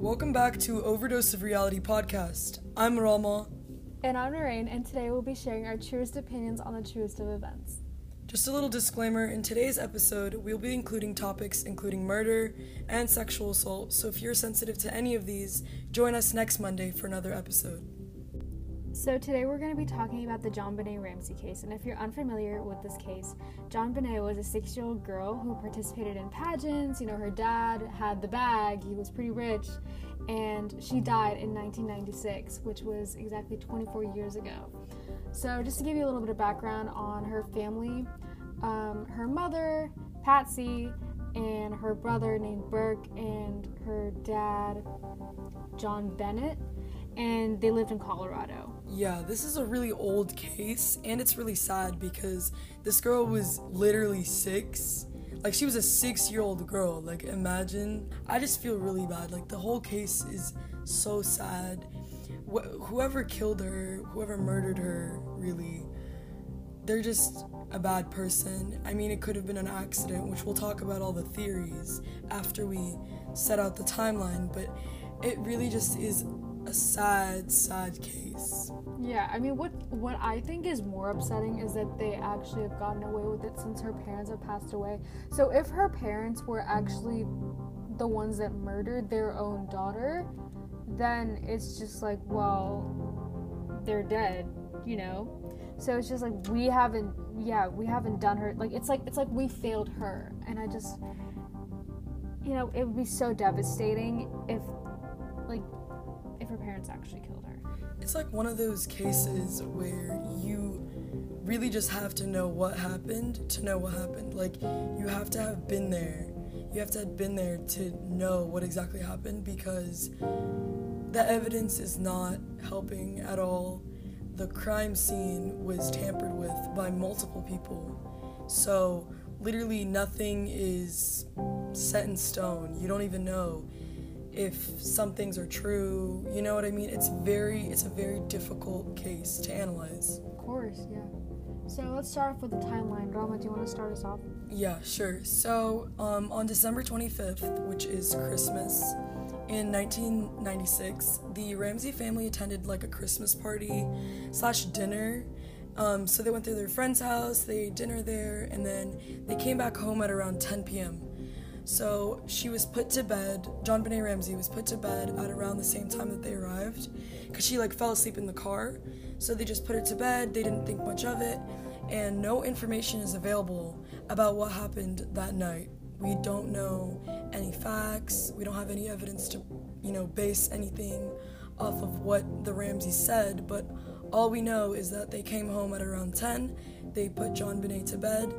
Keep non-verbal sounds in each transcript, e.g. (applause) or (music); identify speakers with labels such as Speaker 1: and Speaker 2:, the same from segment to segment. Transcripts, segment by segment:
Speaker 1: Welcome back to Overdose of Reality podcast. I'm Rama.
Speaker 2: And I'm Noreen, and today we'll be sharing our truest opinions on the truest of events.
Speaker 1: Just a little disclaimer in today's episode, we'll be including topics including murder and sexual assault, so if you're sensitive to any of these, join us next Monday for another episode.
Speaker 2: So, today we're going to be talking about the JonBenét Ramsey case. And if you're unfamiliar with this case, JonBenét was a six year old girl who participated in pageants. You know, her dad had the bag, he was pretty rich, and she died in 1996, which was exactly 24 years ago. So, just to give you a little bit of background on her family, um, her mother, Patsy, and her brother named Burke, and her dad, John Bennett, and they lived in Colorado.
Speaker 1: Yeah, this is a really old case, and it's really sad because this girl was literally six. Like, she was a six year old girl. Like, imagine. I just feel really bad. Like, the whole case is so sad. Wh- whoever killed her, whoever murdered her, really, they're just a bad person. I mean, it could have been an accident, which we'll talk about all the theories after we set out the timeline, but it really just is a sad, sad case.
Speaker 2: Yeah, I mean, what what I think is more upsetting is that they actually have gotten away with it since her parents have passed away. So if her parents were actually the ones that murdered their own daughter, then it's just like, well, they're dead, you know. So it's just like we haven't, yeah, we haven't done her. Like it's like it's like we failed her, and I just, you know, it would be so devastating if, like, her parents actually killed her.
Speaker 1: It's like one of those cases where you really just have to know what happened to know what happened. Like, you have to have been there. You have to have been there to know what exactly happened because the evidence is not helping at all. The crime scene was tampered with by multiple people. So, literally, nothing is set in stone. You don't even know if some things are true. You know what I mean? It's very it's a very difficult case to analyze.
Speaker 2: Of course, yeah. So let's start off with the timeline. Rama, do you want to start us off?
Speaker 1: Yeah, sure. So um, on December 25th, which is Christmas, in 1996, the Ramsey family attended like a Christmas party slash dinner. Um, so they went to their friend's house, they ate dinner there, and then they came back home at around 10 p.m. So she was put to bed. JonBenét Ramsey was put to bed at around the same time that they arrived, because she like fell asleep in the car. So they just put her to bed. They didn't think much of it, and no information is available about what happened that night. We don't know any facts. We don't have any evidence to, you know, base anything off of what the Ramseys said. But all we know is that they came home at around 10. They put JonBenét to bed,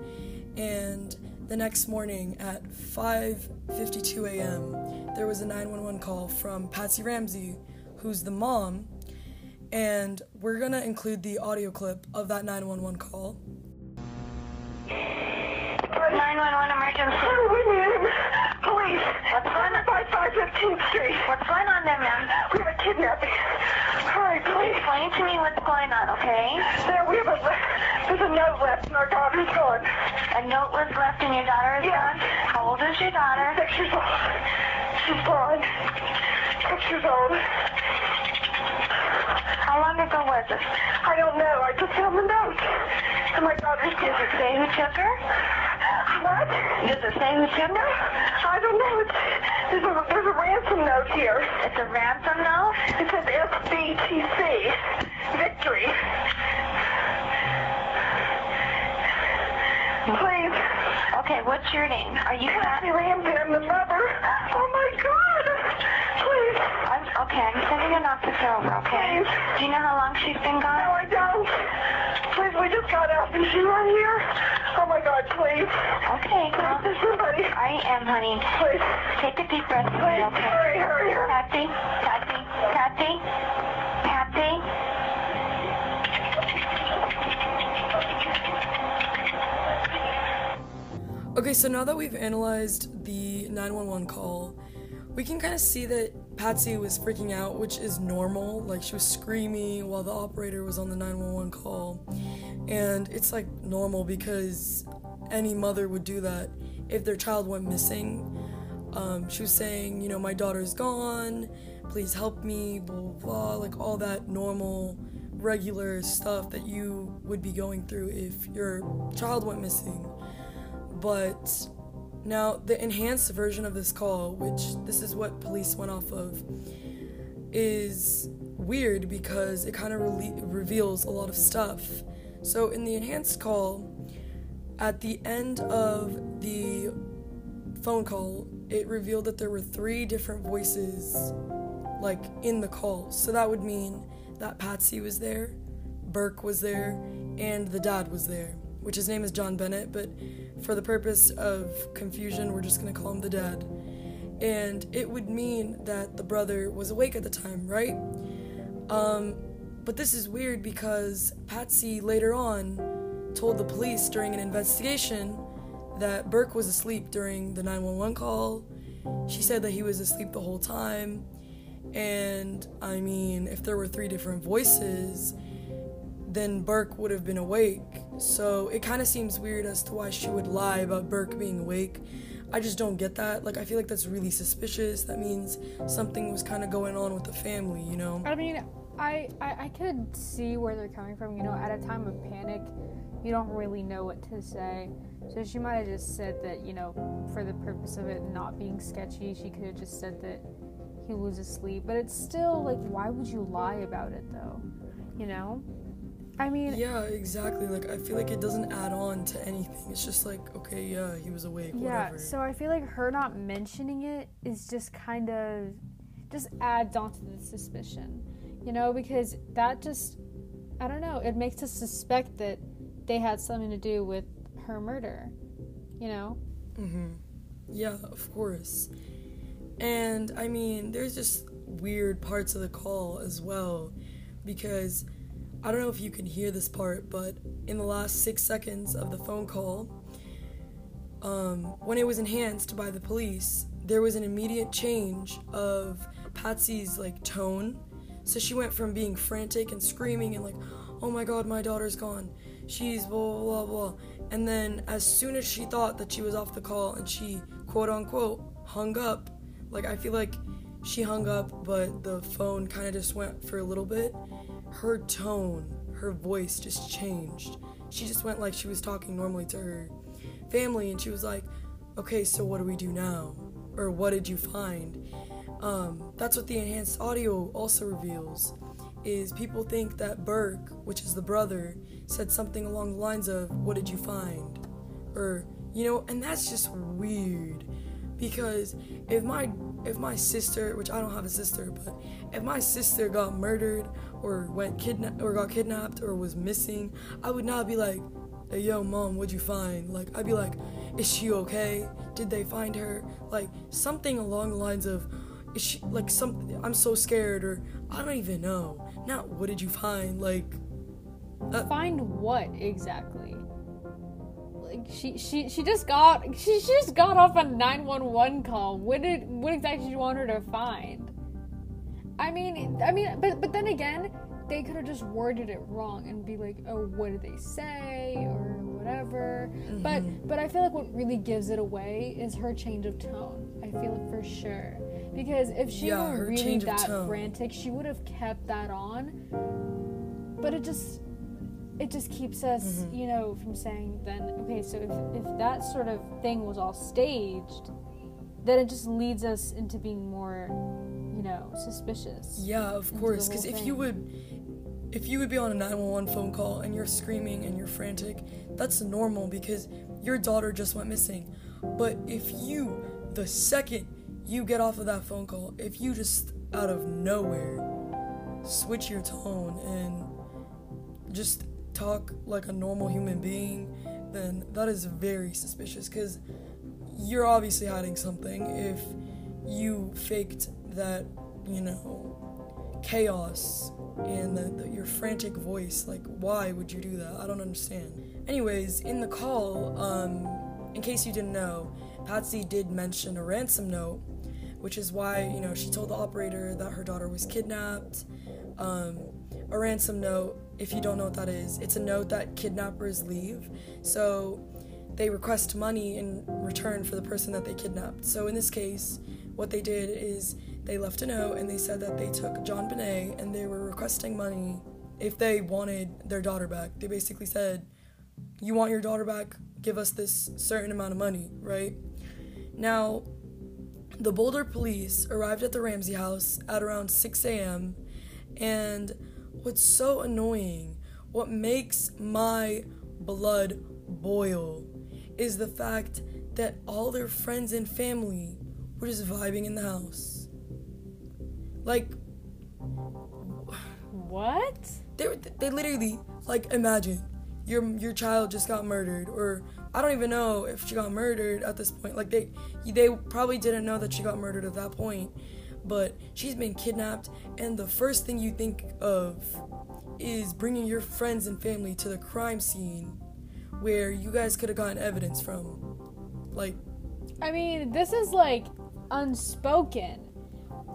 Speaker 1: and the next morning at 5:52 a.m., there was a 911 call from Patsy Ramsey, who's the mom, and we're going to include the audio clip of that 911 call.
Speaker 3: 911 emergency.
Speaker 4: Police.
Speaker 3: What's going on?
Speaker 4: By 515th Street.
Speaker 3: What's going on there, ma'am?
Speaker 4: We have a kidnapping. Hurry, please.
Speaker 3: Explain to me what's going on, okay?
Speaker 4: There, we have a, there's a note left and our daughter's gone.
Speaker 3: A note was left and your daughter is
Speaker 4: Yeah.
Speaker 3: gone? How old is your daughter?
Speaker 4: Six years old. She's gone. Six years old.
Speaker 3: How long ago was this?
Speaker 4: I don't know. I just found the note. And my daughter's
Speaker 3: Does it say who took her?
Speaker 4: What?
Speaker 3: Does it say who took her?
Speaker 4: I don't know. It's, there's, a, there's a ransom note here.
Speaker 3: It's a ransom note?
Speaker 4: It says SBTC. Victory. Please.
Speaker 3: Okay, what's your name? Are you Pat?
Speaker 4: Ramsey, I'm the mother. Oh my God. Please.
Speaker 3: I'm, okay, I'm sending an officer over, okay?
Speaker 4: Please.
Speaker 3: Do you know how long she's been gone? No.
Speaker 4: I don't. Please, we just got out. Is she right here? Oh my God, please.
Speaker 3: Okay,
Speaker 4: Please,
Speaker 3: well,
Speaker 4: there's somebody.
Speaker 3: I am, honey.
Speaker 4: Please.
Speaker 3: Take a deep breath,
Speaker 4: Please,
Speaker 3: okay?
Speaker 4: hurry, hurry, hurry.
Speaker 3: Patsy, Patsy, Patsy, Patsy.
Speaker 1: Okay, so now that we've analyzed the 911 call, we can kind of see that Patsy was freaking out, which is normal. Like she was screaming while the operator was on the 911 call. And it's like normal because any mother would do that if their child went missing. Um, she was saying, you know, my daughter's gone, please help me, blah, blah, blah, like all that normal, regular stuff that you would be going through if your child went missing. But now, the enhanced version of this call, which this is what police went off of, is weird because it kind of re- reveals a lot of stuff. So, in the enhanced call, at the end of the phone call, it revealed that there were three different voices, like in the call. So, that would mean that Patsy was there, Burke was there, and the dad was there, which his name is John Bennett, but for the purpose of confusion, we're just gonna call him the dad. And it would mean that the brother was awake at the time, right? Um, but this is weird because Patsy later on told the police during an investigation that Burke was asleep during the 911 call. She said that he was asleep the whole time. And I mean, if there were three different voices, then Burke would have been awake. So it kind of seems weird as to why she would lie about Burke being awake. I just don't get that. Like, I feel like that's really suspicious. That means something was kind of going on with the family, you know?
Speaker 2: I mean, I, I I could see where they're coming from. You know, at a time of panic, you don't really know what to say. So she might have just said that, you know, for the purpose of it not being sketchy, she could have just said that he was asleep. But it's still like, why would you lie about it though? You know? I mean,
Speaker 1: Yeah, exactly. Like, I feel like it doesn't add on to anything. It's just like, okay, yeah, he was awake,
Speaker 2: yeah.
Speaker 1: whatever.
Speaker 2: So I feel like her not mentioning it is just kind of just adds on to the suspicion, you know, because that just I don't know. It makes us suspect that they had something to do with her murder, you know.
Speaker 1: hmm Yeah, of course. And I mean, there's just weird parts of the call as well because I don't know if you can hear this part, but in the last six seconds of the phone call, um, when it was enhanced by the police, there was an immediate change of Patsy's like tone. So she went from being frantic and screaming and like, "Oh my God, my daughter's gone. She's blah blah blah." blah. And then as soon as she thought that she was off the call and she quote unquote hung up, like I feel like she hung up, but the phone kind of just went for a little bit. Her tone, her voice just changed. She just went like she was talking normally to her family, and she was like, "Okay, so what do we do now? Or what did you find?" Um, that's what the enhanced audio also reveals. Is people think that Burke, which is the brother, said something along the lines of, "What did you find?" Or you know, and that's just weird because if my if my sister, which I don't have a sister, but if my sister got murdered or went kidna- or got kidnapped or was missing, I would not be like, "Hey, yo, mom, what'd you find?" Like, I'd be like, "Is she okay? Did they find her?" Like something along the lines of, "Is she like some? I'm so scared," or I don't even know. Not what did you find? Like, uh
Speaker 2: Find what exactly? Like she she she just got she, she just got off a 911 call. What did what exactly did you want her to find? I mean I mean but but then again, they could have just worded it wrong and be like, "Oh, what did they say?" or whatever. But but I feel like what really gives it away is her change of tone. I feel it for sure. Because if she
Speaker 1: Yeah,
Speaker 2: were really that frantic, she would have kept that on. But it just it just keeps us,
Speaker 1: Mm-hmm.
Speaker 2: you know, from saying then okay, so if if that sort of thing was all staged, then it just leads us into being more, you know, suspicious.
Speaker 1: Yeah, of course. Because if you would, if you would be on a 911 phone call and you're screaming and you're frantic, that's normal because your daughter just went missing. But if you, the second you get off of that phone call, if you just out of nowhere switch your tone and just talk like a normal human being, then that is very suspicious because you're obviously hiding something if you faked that, you know, chaos and the, the, your frantic voice. Like, why would you do that? I don't understand. Anyways, in the call, um, in case you didn't know, Patsy did mention a ransom note, which is why, you know, she told the operator that her daughter was kidnapped. Um, a ransom note, if you don't know what that is, it's a note that kidnappers leave. So they request money in return for the person that they kidnapped. So in this case, what they did is they left a note and they said that they took JonBenét and they were requesting money if they wanted their daughter back. They basically said, You want your daughter back? Give us this certain amount of money, right? Now, the Boulder police arrived at the Ramsey house at around 6 a.m. And what's so annoying, what makes my blood boil, is the fact that all their friends and family were just vibing in the house. Like,
Speaker 2: What?
Speaker 1: they were, they literally like imagine your your child just got murdered or I don't even know if she got murdered at this point like they they probably didn't know that she got murdered at that point but she's been kidnapped and the first thing you think of is bringing your friends and family to the crime scene where you guys could have gotten evidence from like
Speaker 2: I mean, this is like unspoken.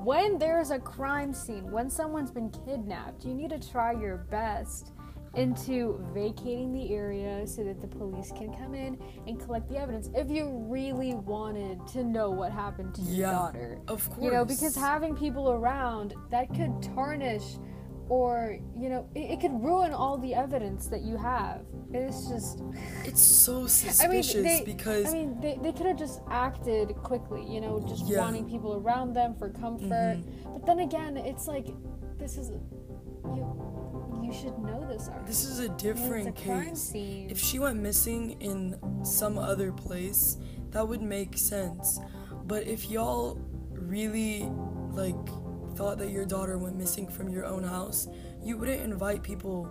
Speaker 2: When there's a crime scene, when someone's been kidnapped, you need to try your best into vacating the area so that the police can come in and collect the evidence if you really wanted to know what happened to your
Speaker 1: Yeah,
Speaker 2: daughter.
Speaker 1: of course
Speaker 2: You know, because having people around that could tarnish or, you know, it, it could ruin all the evidence that you have. It's just
Speaker 1: it's so
Speaker 2: I mean,
Speaker 1: suspicious (laughs)
Speaker 2: they,
Speaker 1: because
Speaker 2: I mean, they, they could have just acted quickly, you know, just
Speaker 1: Yeah.
Speaker 2: wanting people around them for comfort.
Speaker 1: Mm-hmm.
Speaker 2: But then again, it's like this is you. You should know this already.
Speaker 1: This is a different
Speaker 2: it's a crime
Speaker 1: case.
Speaker 2: scene.
Speaker 1: If she went missing in some other place, that would make sense. But if y'all really like thought that your daughter went missing from your own house, you wouldn't invite people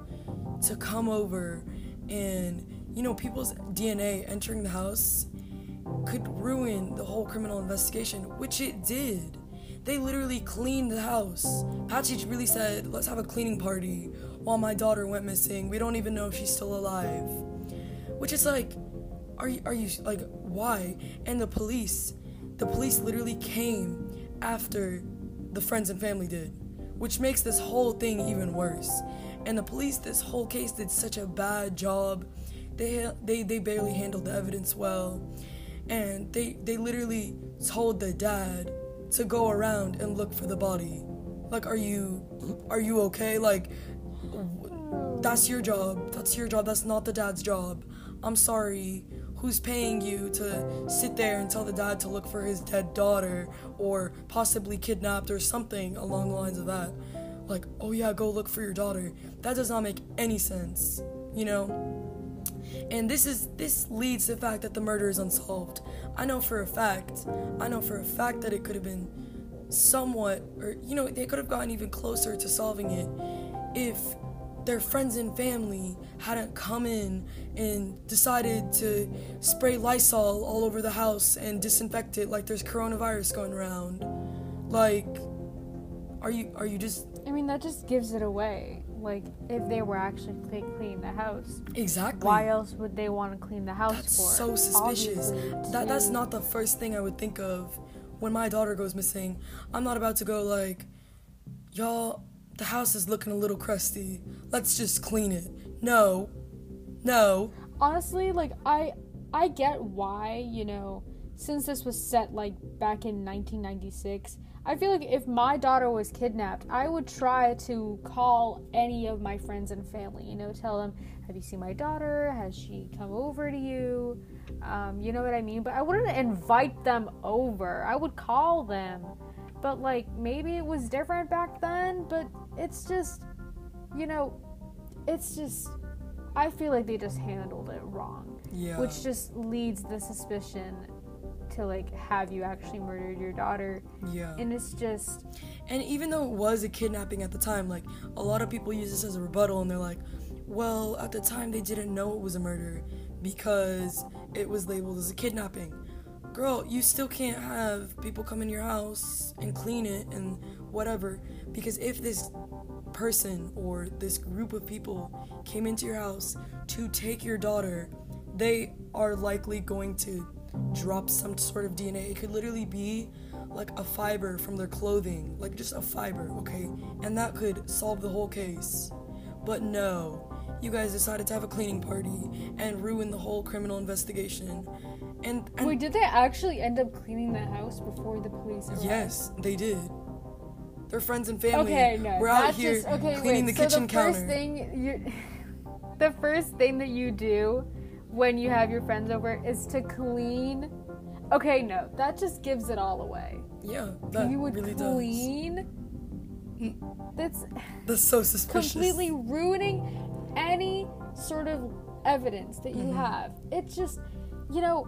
Speaker 1: to come over and you know people's DNA entering the house could ruin the whole criminal investigation, which it did. They literally cleaned the house. Patsy really said, let's have a cleaning party while my daughter went missing. We don't even know if she's still alive. Which is like, are you, are you, like, why? And the police, the police literally came after the friends and family did, which makes this whole thing even worse. And the police, this whole case, did such a bad job. They, they, they barely handled the evidence well and they they literally told the dad to go around and look for the body. Like are you are you okay? Like that's your job. That's your job. That's not the dad's job. I'm sorry. Who's paying you to sit there and tell the dad to look for his dead daughter or possibly kidnapped or something along the lines of that? Like oh yeah go look for your daughter. That does not make any sense you know and this is this leads to the fact that the murder is unsolved. I know for a fact, I know for a fact that it could have been somewhat or you know, they could have gotten even closer to solving it if their friends and family hadn't come in and decided to spray Lysol all over the house and disinfect it like there's coronavirus going around. Like are you are you just
Speaker 2: I mean, that just gives it away. Like, if they were actually cle- cleaning the house,
Speaker 1: exactly
Speaker 2: why else would they want to clean the house
Speaker 1: That's
Speaker 2: for?
Speaker 1: so suspicious. That that's not the first thing I would think of when my daughter goes missing. I'm not about to go like, y'all, the house is looking a little crusty. Let's just clean it. No, no.
Speaker 2: honestly like i i get why you know since this was set like back in 1996 i feel like if my daughter was kidnapped i would try to call any of my friends and family you know tell them have you seen my daughter? Has she come over to you? Um, you know what i mean? But i wouldn't invite them over. I would call them. But like maybe it was different back then but it's just you know it's just I feel like they just handled it wrong,
Speaker 1: Yeah.
Speaker 2: which just leads the suspicion to like have you actually murdered your daughter,
Speaker 1: yeah.
Speaker 2: and it's just
Speaker 1: And even though it was a kidnapping at the time, like a lot of people use this as a rebuttal and they're like, well, at the time they didn't know it was a murder because it was labeled as a kidnapping. Girl, you still can't have people come in your house and clean it and whatever because if this person or this group of people came into your house to take your daughter, they are likely going to drop some sort of DNA. It could literally be like a fiber from their clothing, like just a fiber, okay? And that could solve the whole case. But no, you guys decided to have a cleaning party and ruin the whole criminal investigation. And, and
Speaker 2: Wait, did they actually end up cleaning the house before the police arrived?
Speaker 1: yes, they did. Their friends and family
Speaker 2: Okay, no.
Speaker 1: were out here
Speaker 2: just, okay,
Speaker 1: cleaning
Speaker 2: wait,
Speaker 1: the
Speaker 2: so
Speaker 1: kitchen
Speaker 2: the first
Speaker 1: counter.
Speaker 2: thing you, (laughs) the first thing that you do when you have your friends over is to clean. Okay, no, that just gives it all away.
Speaker 1: yeah, that
Speaker 2: you would
Speaker 1: really
Speaker 2: clean. That's.
Speaker 1: That's so suspicious.
Speaker 2: completely ruining any sort of evidence that you
Speaker 1: Mm-hmm.
Speaker 2: have. It's just, you know,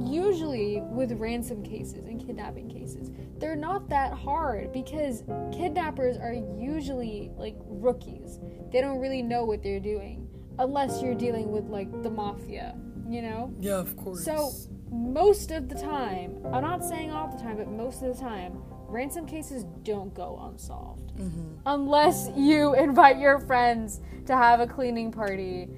Speaker 2: usually with ransom cases and kidnapping cases, they're not that hard because kidnappers are usually like rookies. They don't really know what they're doing unless you're dealing with like the mafia, you know?
Speaker 1: Yeah, of course.
Speaker 2: So, most of the time, I'm not saying all the time, but most of the time, ransom cases don't go unsolved. Mm-hmm. Unless you invite your friends to have a cleaning party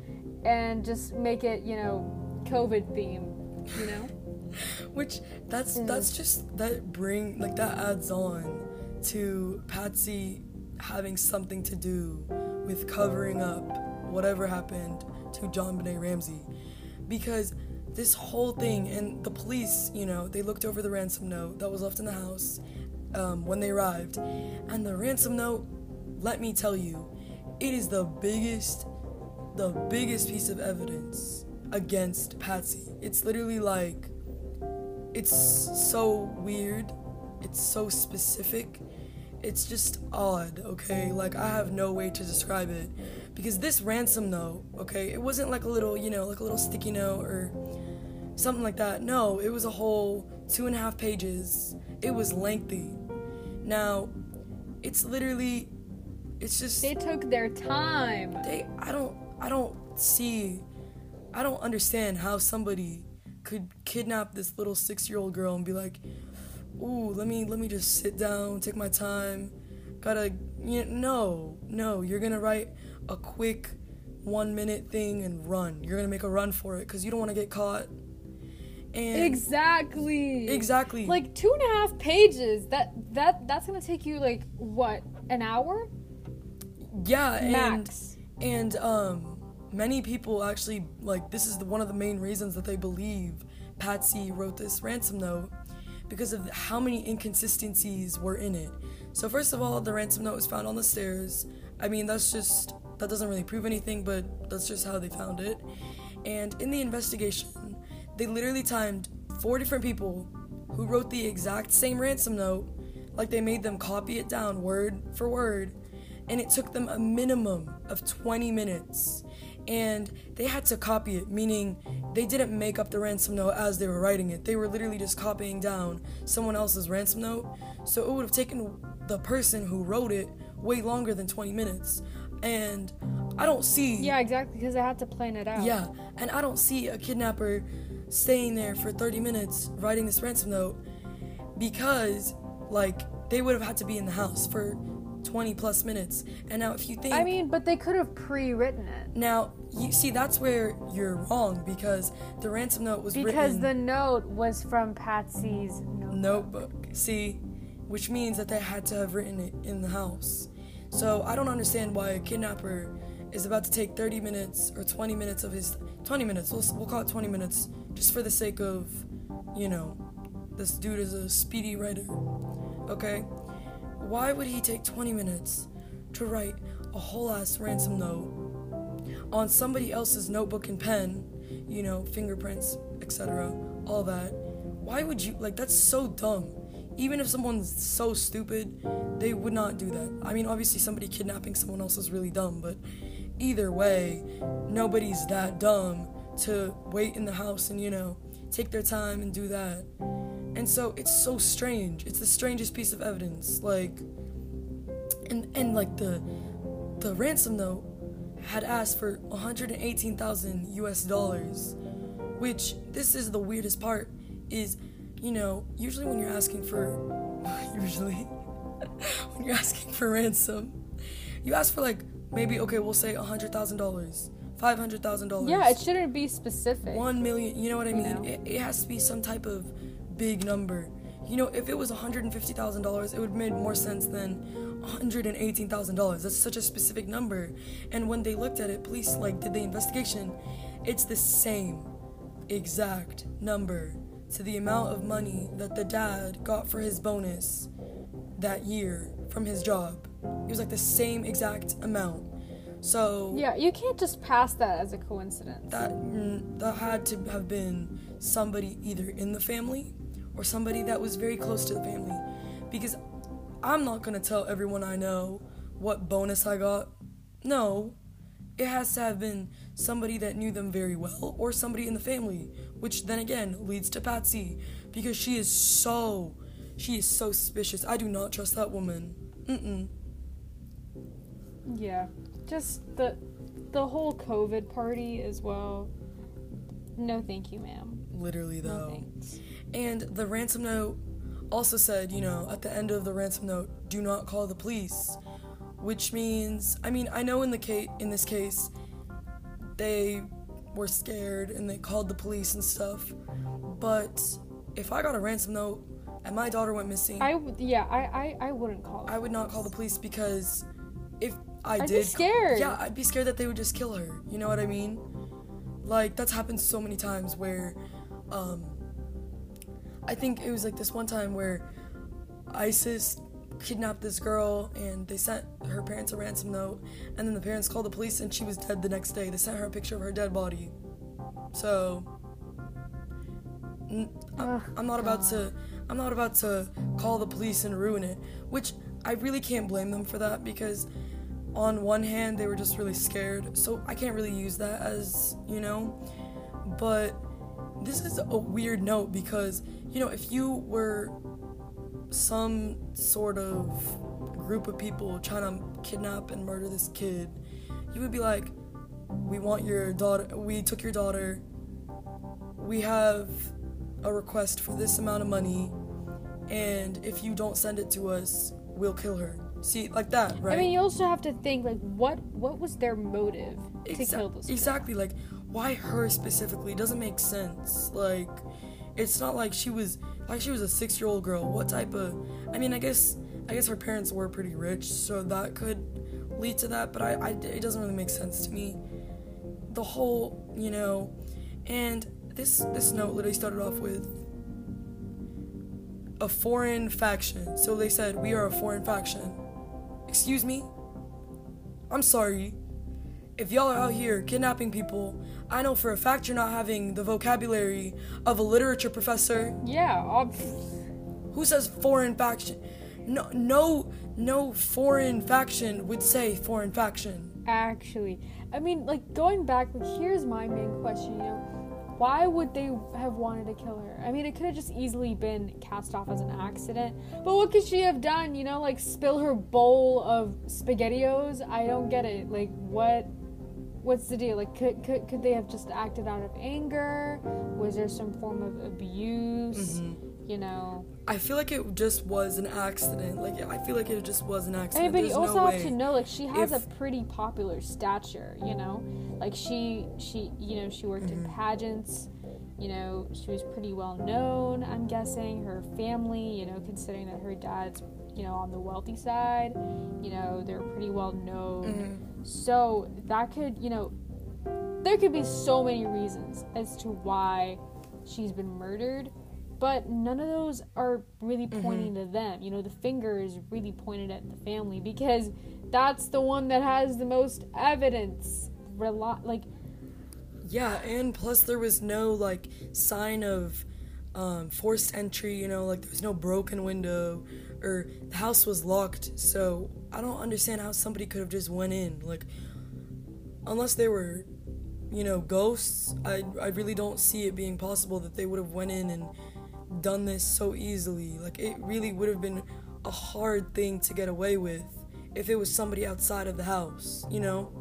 Speaker 2: and just make it, you know, COVID themed, you know? (laughs)
Speaker 1: Which that's mm. that's just that bring like that adds on to Patsy having something to do with covering up whatever happened to JonBenét Ramsey. Because this whole thing and the police, you know, they looked over the ransom note that was left in the house um, when they arrived. And the ransom note, let me tell you, it is the biggest the biggest piece of evidence against Patsy. It's literally like it's so weird. It's so specific. It's just odd, okay? Like I have no way to describe it because this ransom note, okay, it wasn't like a little, you know, like a little sticky note or something like that. No, it was a whole two and a half pages. It was lengthy. Now, it's literally, it's just
Speaker 2: They took their time.
Speaker 1: they I don't I don't see I don't understand how somebody could kidnap this little 6-year-old girl and be like, "Ooh, let me let me just sit down, take my time. Got to you know, no. No, you're to write a quick 1 minute thing and run. You're to make a run for it cuz you don't want to get caught." And
Speaker 2: Exactly.
Speaker 1: Exactly.
Speaker 2: Like two and a half pages. That that that's gonna take you like what an hour
Speaker 1: yeah, and
Speaker 2: max.
Speaker 1: And um, many people actually like this is the, one of the main reasons that they believe Patsy wrote this ransom note because of how many inconsistencies were in it. So first of all, the ransom note was found on the stairs. I mean, that's just that doesn't really prove anything, but that's just how they found it. And in the investigation, they literally timed four different people who wrote the exact same ransom note, like they made them copy it down word for word, and it took them a minimum of 20 minutes. And they had to copy it, meaning they didn't make up the ransom note as they were writing it. They were literally just copying down someone else's ransom note. So it would have taken the person who wrote it way longer than 20 minutes. And I don't see.
Speaker 2: Yeah, exactly. Because I had to plan it out.
Speaker 1: Yeah, and I don't see a kidnapper staying there for 30 minutes writing this ransom note because, like, they would have had to be in the house for 20 plus minutes. And now, if you think.
Speaker 2: I mean, but they could have pre-written it
Speaker 1: Now, you see, that's where you're wrong because the ransom note was
Speaker 2: because
Speaker 1: written
Speaker 2: the note was from Patsy's notebook.
Speaker 1: notebook. See, which means that they had to have written it in the house. So I don't understand why a kidnapper is about to take 30 minutes or 20 minutes of his 20 minutes. We'll, we'll call it 20 minutes just for the sake of, you know, this dude is a speedy writer. Okay? Why would he take 20 minutes to write a whole ass ransom note on somebody else's notebook and pen, you know, fingerprints, etc., all that? Why would you like that's so dumb. Even if someone's so stupid, they would not do that. I mean, obviously somebody kidnapping someone else is really dumb, but either way, nobody's that dumb to wait in the house and, you know, take their time and do that. And so it's so strange. It's the strangest piece of evidence. Like and and like the the ransom note had asked for 118,000 US dollars, which this is the weirdest part is, you know, usually when you're asking for (laughs) usually (laughs) when you're asking for ransom, you ask for like maybe okay, we'll say a $100,000, $500,000.
Speaker 2: Yeah, it shouldn't be specific.
Speaker 1: One million, you know what I mean?
Speaker 2: know?
Speaker 1: It, it has to be some type of big number. You know, if it was $150,000, it would have made more sense than $118,000. That's such a specific number. And when they looked at it, police like did the investigation, it's the same exact number to the amount of money that the dad got for his bonus that year from his job. It was like the same exact amount. So
Speaker 2: Yeah, you can't just pass that as a coincidence.
Speaker 1: that mm, that had to have been somebody either in the family or somebody that was very close to the family because I'm not going to tell everyone I know what bonus I got. No. It has to have been somebody that knew them very well or somebody in the family, which then again leads to Patsy because she is so she is so suspicious. I do not trust that woman. Mm-mm.
Speaker 2: Yeah, just the the whole COVID party as well. No, thank you, ma'am.
Speaker 1: Literally
Speaker 2: No
Speaker 1: though.
Speaker 2: thanks.
Speaker 1: And the ransom note also said, you know, at the end of the ransom note, do not call the police, which means, I mean, I know in the case in this case, they were scared and they called the police and stuff, but if I got a ransom note and my daughter went missing,
Speaker 2: I would, yeah, I, I, I wouldn't call.
Speaker 1: I would not call the police because if I
Speaker 2: I'd be
Speaker 1: did,
Speaker 2: scared.
Speaker 1: yeah, I'd be scared that they would just kill her. You know what I mean? Like that's happened so many times where, um, I think it was like this one time where ISIS kidnapped this girl and they sent her parents a ransom note, and then the parents called the police and she was dead the next day. They sent her a picture of her dead body. So. n-
Speaker 2: Ugh,
Speaker 1: I'm not about to I'm not about to call the police and ruin it, which I really can't blame them for that because on one hand they were just really scared. So I can't really use that as, you know, but this is a weird note because, you know, if you were some sort of group of people trying to kidnap and murder this kid, you would be like, "We want your daughter. We took your daughter. We have a request for this amount of money, and if you don't send it to us, we'll kill her." See, like that, right?
Speaker 2: I mean, you also have to think like, what, what was their motive to kill this? girl?
Speaker 1: Exactly, like why her specifically doesn't make sense. Like it's not like she was like she was a six year old girl. What type of I mean I guess I guess her parents were pretty rich, so that could lead to that, but I, I it doesn't really make sense to me. The whole, you know, and this this note literally started off with a foreign faction. So they said we are a foreign faction. Excuse me? I'm sorry. If y'all are out here kidnapping people, I know for a fact you're not having the vocabulary of a literature professor
Speaker 2: Yeah, ob-
Speaker 1: who says foreign faction. No, no, no foreign faction would say foreign faction.
Speaker 2: actually. I mean, like going back, like here's my main question. You know, why would they have wanted to kill her? I mean, it could have just easily been cast off as an accident. But what could she have done? You know, like spill her bowl of spaghettios? I don't get it. Like what? What's the deal? Like, could, could, could they have just acted out of anger? Was there some form of abuse? You know,
Speaker 1: I feel like it just was an accident. Like I feel like it just was an accident.
Speaker 2: mean, but you also
Speaker 1: no
Speaker 2: have to know, like, she has
Speaker 1: If-
Speaker 2: a pretty popular stature, you know? Like, she, she, you know, she worked
Speaker 1: Mm-hmm.
Speaker 2: in pageants, you know, she was pretty well known, I'm guessing. Her family, you know, considering that her dad's, you know, on the wealthy side, you know, they're pretty well known.
Speaker 1: Mm-hmm.
Speaker 2: So, that could, you know, there could be so many reasons as to why she's been murdered but none of those are really
Speaker 1: Mm-hmm.
Speaker 2: pointing to them you know the finger is really pointed at the family because that's the one that has the most evidence Rel- like
Speaker 1: Yeah, and plus there was no like sign of um, forced entry. You know, like there was no broken window, or the house was locked. So I don't understand how somebody could have just went in. Like, unless they were, you know, ghosts. I I really don't see it being possible that they would have went in and done this so easily. Like it really would have been a hard thing to get away with if it was somebody outside of the house. You know.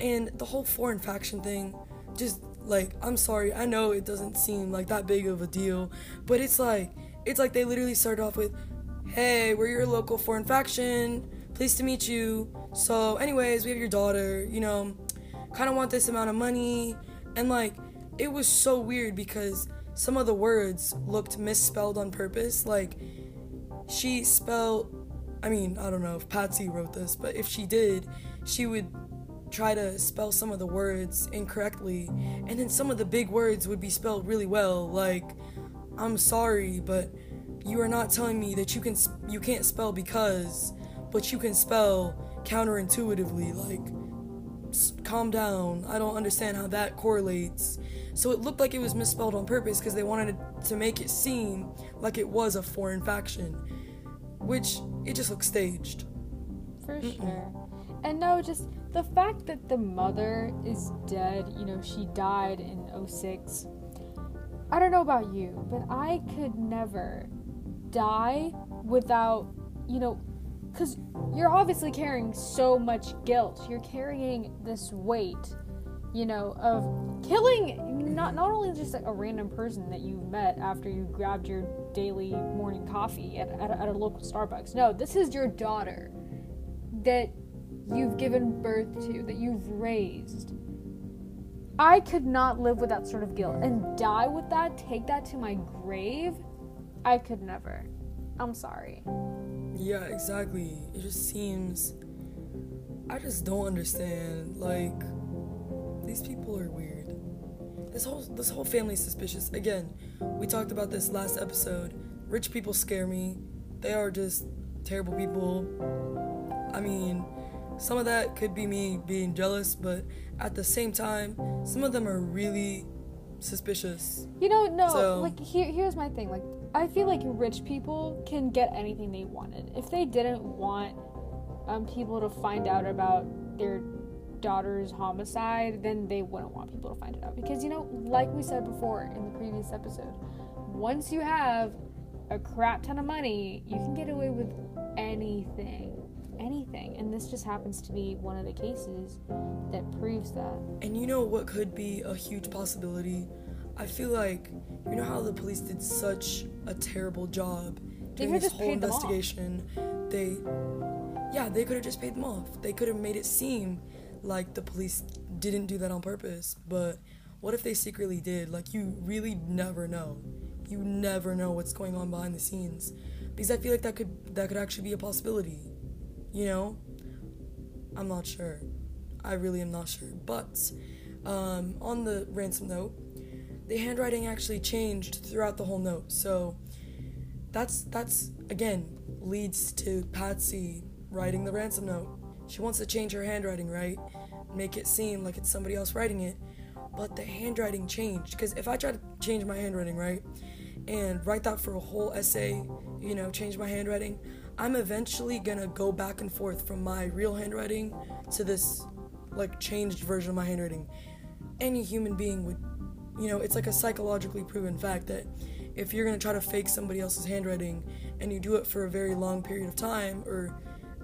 Speaker 1: And the whole foreign faction thing, just like, I'm sorry, I know it doesn't seem like that big of a deal, but it's like, it's like they literally started off with, hey, we're your local foreign faction, pleased to meet you. So, anyways, we have your daughter, you know, kind of want this amount of money. And like, it was so weird because some of the words looked misspelled on purpose. Like, she spelled, I mean, I don't know if Patsy wrote this, but if she did, she would try to spell some of the words incorrectly, and then some of the big words would be spelled really well, like, I'm sorry, but you are not telling me that you can you can't spell because, but you can spell counterintuitively. Like, calm down. I don't understand how that correlates. So it looked like it was misspelled on purpose because they wanted to make it seem like it was a foreign faction, which it just looks staged.
Speaker 2: For sure. And no, just the fact that the mother is dead, you know, she died in 06. I don't know about you, but I could never die without, you know, because you're obviously carrying so much guilt. You're carrying this weight, you know, of killing not not only just like a random person that you met after you grabbed your daily morning coffee at, at, a, at a local Starbucks. No, this is your daughter that you've given birth to, that you've raised. I could not live with that sort of guilt and die with that, take that to my grave. I could never. I'm sorry.
Speaker 1: Yeah, exactly. It just seems. I just don't understand. Like, these people are weird. This whole this whole family's suspicious. Again, we talked about this last episode. Rich people scare me. They are just terrible people. I mean, some of that could be me being jealous, but at the same time, some of them are really suspicious.
Speaker 2: You know, no,
Speaker 1: So-
Speaker 2: like here here's my thing. Like I feel like rich people can get anything they wanted. If they didn't want um, people to find out about their daughter's homicide, then they wouldn't want people to find it out. Because you know, like we said before in the previous episode, once you have a crap ton of money, you can get away with anything. Anything. And this just happens to be one of the cases that proves that.
Speaker 1: And you know what could be a huge possibility? I feel like you know how the police did such a terrible job during this
Speaker 2: just
Speaker 1: whole
Speaker 2: paid them off.
Speaker 1: investigation. They yeah, they could have just paid them off. They could have made it seem like the police didn't do that on purpose. But what if they secretly did? Like you really never know. You never know what's going on behind the scenes. Because I feel like that could that could actually be a possibility. You know? I'm not sure. I really am not sure. But um, on the ransom note, the handwriting actually changed throughout the whole note. So that's that's again leads to Patsy writing the ransom note. She wants to change her handwriting, right? Make it seem like it's somebody else writing it. But the handwriting changed because if I try to change my handwriting, right, and write that for a whole essay, you know, change my handwriting, I'm eventually gonna go back and forth from my real handwriting to this like changed version of my handwriting. Any human being would, you know, it's like a psychologically proven fact that if you're gonna try to fake somebody else's handwriting and you do it for a very long period of time or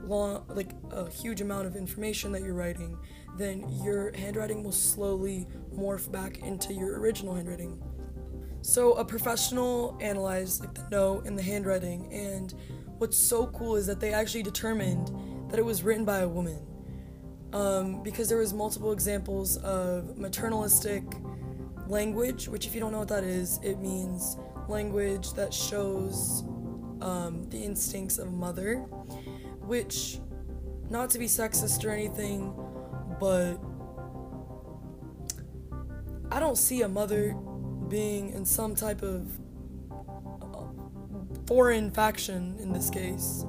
Speaker 1: long, like a huge amount of information that you're writing, then your handwriting will slowly morph back into your original handwriting. So a professional analyzed like the note and the handwriting, and what's so cool is that they actually determined that it was written by a woman. Um, because there was multiple examples of maternalistic language, which if you don't know what that is, it means language that shows um, the instincts of a mother, which not to be sexist or anything, but I don't see a mother being in some type of uh, foreign faction in this case.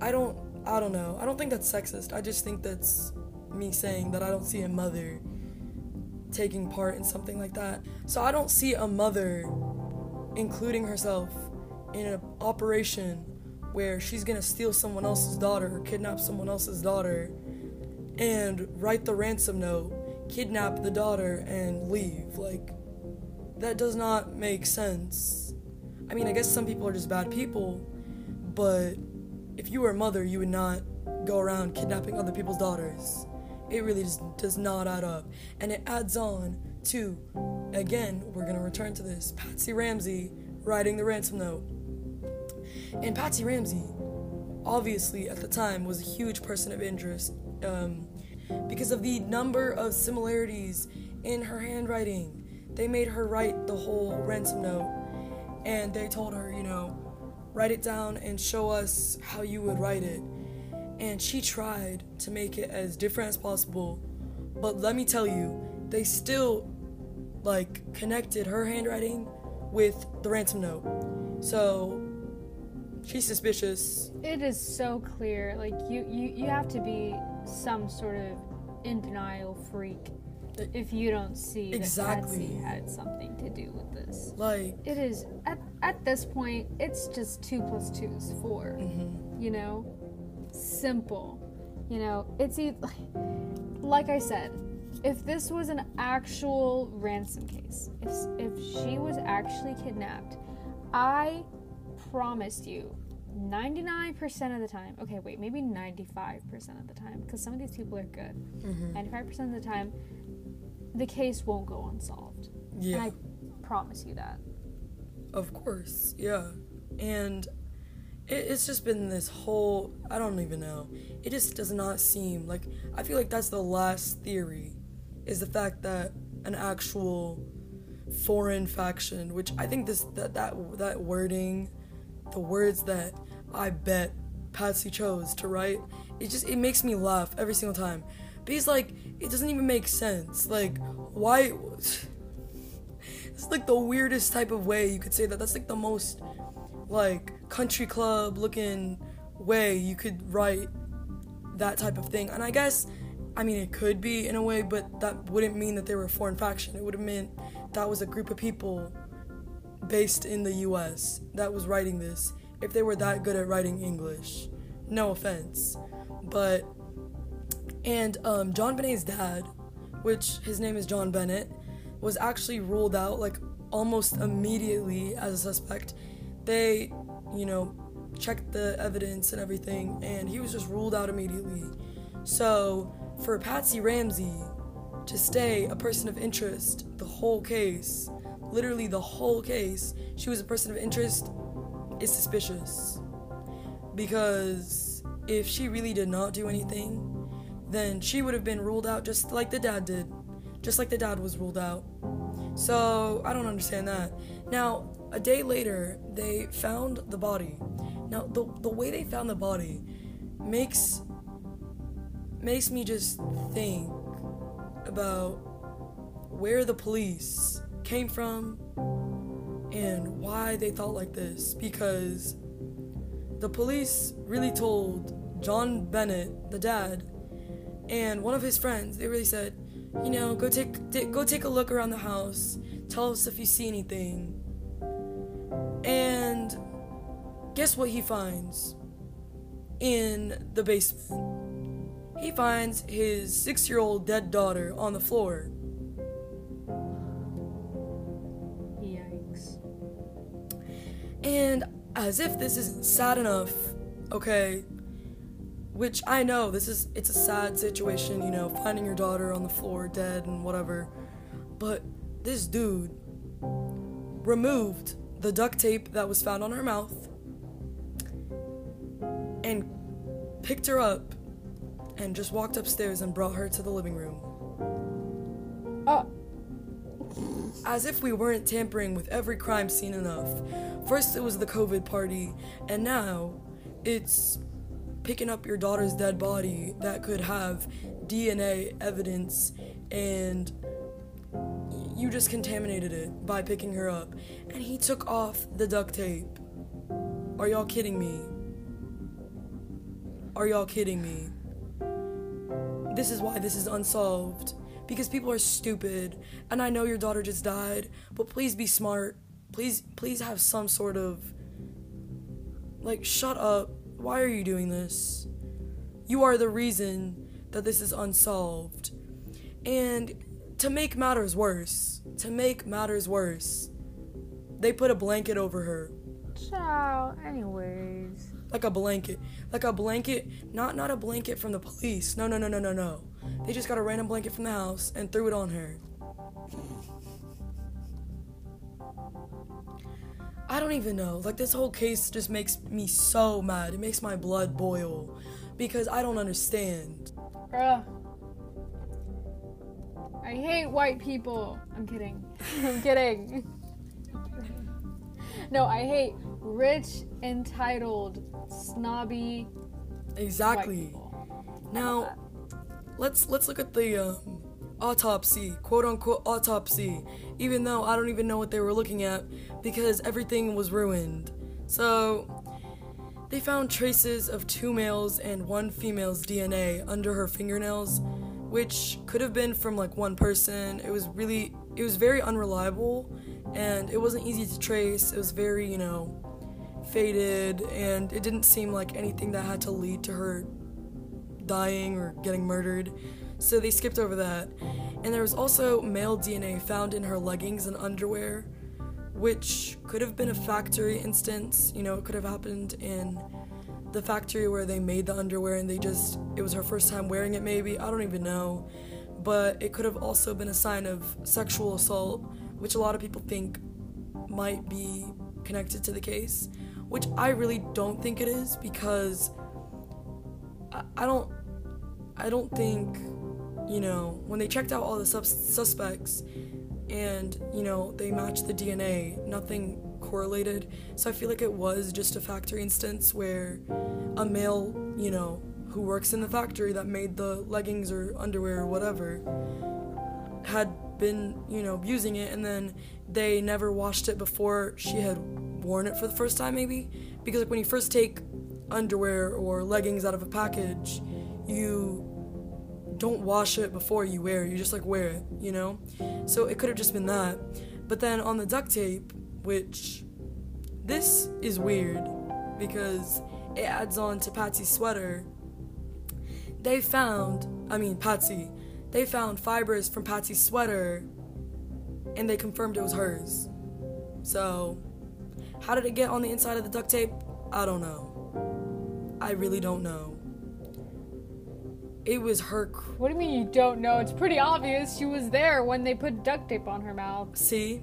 Speaker 1: I don't I don't know. I don't think that's sexist. I just think that's me saying that I don't see a mother taking part in something like that. So I don't see a mother including herself in an operation where she's gonna steal someone else's daughter or kidnap someone else's daughter and write the ransom note, kidnap the daughter, and leave. Like, that does not make sense. I mean, I guess some people are just bad people, but if you were a mother, you would not go around kidnapping other people's daughters. It really just does not add up. And it adds on to, again, we're gonna return to this Patsy Ramsey writing the ransom note. And Patsy Ramsey, obviously at the time, was a huge person of interest um, because of the number of similarities in her handwriting they made her write the whole ransom note and they told her, you know, write it down and show us how you would write it. And she tried to make it as different as possible. But let me tell you, they still like connected her handwriting with the ransom note. So she's suspicious.
Speaker 2: It is so clear. Like you, you, you have to be some sort of in denial freak if you don't see
Speaker 1: Exactly.
Speaker 2: that Patsy had something to do with this.
Speaker 1: Like,
Speaker 2: It is at at this point. It's just two plus two is 4
Speaker 1: mhm.
Speaker 2: You know, simple. You know, it's e- like I said. If this was an actual ransom case, if if she was actually kidnapped, I promised you 99% of the time, okay, wait, maybe 95% of the time, because some of these people are good. Mm-hmm. 95% of the time, the case won't go unsolved.
Speaker 1: yeah.
Speaker 2: And I promise you that.
Speaker 1: Of course, yeah. And it's just been this whole I don't even know. It just does not seem like I feel like that's the last theory is the fact that an actual foreign faction, which I think this that that that wording, the words that I bet Patsy chose to write, it just it makes me laugh every single time. Because like it doesn't even make sense. Like why (sighs) it's like the weirdest type of way you could say that. That's like the most like country club looking way you could write that type of thing. And I guess I mean it could be in a way, but that wouldn't mean that they were a foreign faction. It would have meant that was a group of people based in the US that was writing this if they were that good at writing English. No offense. But and um, JonBenét's dad, which his name is John Bennett, was actually ruled out like almost immediately as a suspect. They, you know, checked the evidence and everything, and he was just ruled out immediately. So for Patsy Ramsey to stay a person of interest the whole case, literally the whole case, she was a person of interest, is suspicious. Because if she really did not do anything, then she would have been ruled out just like the dad did. Just like the dad was ruled out. So I don't understand that. Now, a day later, they found the body. Now, the, the way they found the body makes makes me just think about where the police came from and why they thought like this because the police really told John Bennett, the dad, and one of his friends, they really said, you know, go take go take a look around the house. Tell us if you see anything. And guess what he finds in the basement? He finds his 6-year-old dead daughter on the floor.
Speaker 2: Yikes.
Speaker 1: And as if this isn't sad enough, okay, which I know this is it's a sad situation, you know, finding your daughter on the floor dead and whatever. But this dude removed the duct tape that was found on her mouth and picked her up and just walked upstairs and brought her to the living room.
Speaker 2: Oh,
Speaker 1: As if we weren't tampering with every crime scene enough. First it was the COVID party, and now it's picking up your daughter's dead body that could have DNA evidence and you just contaminated it by picking her up. And he took off the duct tape. Are y'all kidding me? Are y'all kidding me? This is why this is unsolved. Because people are stupid. And I know your daughter just died, but please be smart. Please please have some sort of like shut up. Why are you doing this? You are the reason that this is unsolved. And to make matters worse, to make matters worse, they put a blanket over her.
Speaker 2: ciao. Anyways.
Speaker 1: Like a blanket. Like a blanket, not not a blanket from the police. No, no, no, no, no, no. They just got a random blanket from the house and threw it on her. I don't even know. Like this whole case just makes me so mad. It makes my blood boil because I don't understand.
Speaker 2: Ugh. I hate white people. I'm kidding. (laughs) I'm kidding. no, I hate rich, entitled, snobby
Speaker 1: Exactly. Now, let's let's look at the um, autopsy, quote unquote autopsy. Even though I don't even know what they were looking at because everything was ruined. So they found traces of two males and one female's DNA under her fingernails, which could have been from like one person. It was really it was very unreliable and it wasn't easy to trace. It was very, you know, faded and it didn't seem like anything that had to lead to her dying or getting murdered. So they skipped over that. And there was also male DNA found in her leggings and underwear, which could have been a factory instance. You know, it could have happened in the factory where they made the underwear and they just, it was her first time wearing it, maybe. I don't even know. But it could have also been a sign of sexual assault, which a lot of people think might be connected to the case, which I really don't think it is because I, I don't I don't think you know when they checked out all the sus- suspects and you know they matched the DNA, nothing correlated. So I feel like it was just a factory instance where a male, you know, who works in the factory that made the leggings or underwear or whatever had been, you know, using it and then they never washed it before she had worn it for the first time maybe because like when you first take underwear or leggings out of a package, you don't wash it before you wear it. You just like wear it, you know? So it could have just been that. But then on the duct tape, which this is weird because it adds on to Patsy's sweater. They found, I mean Patsy, they found fibers from Patsy's sweater and they confirmed it was hers. So, how did it get on the inside of the duct tape? I don't know. I really don't know. It was her. Cr-
Speaker 2: What do you mean you don't know? It's pretty obvious. She was there when they put duct tape on her mouth.
Speaker 1: See?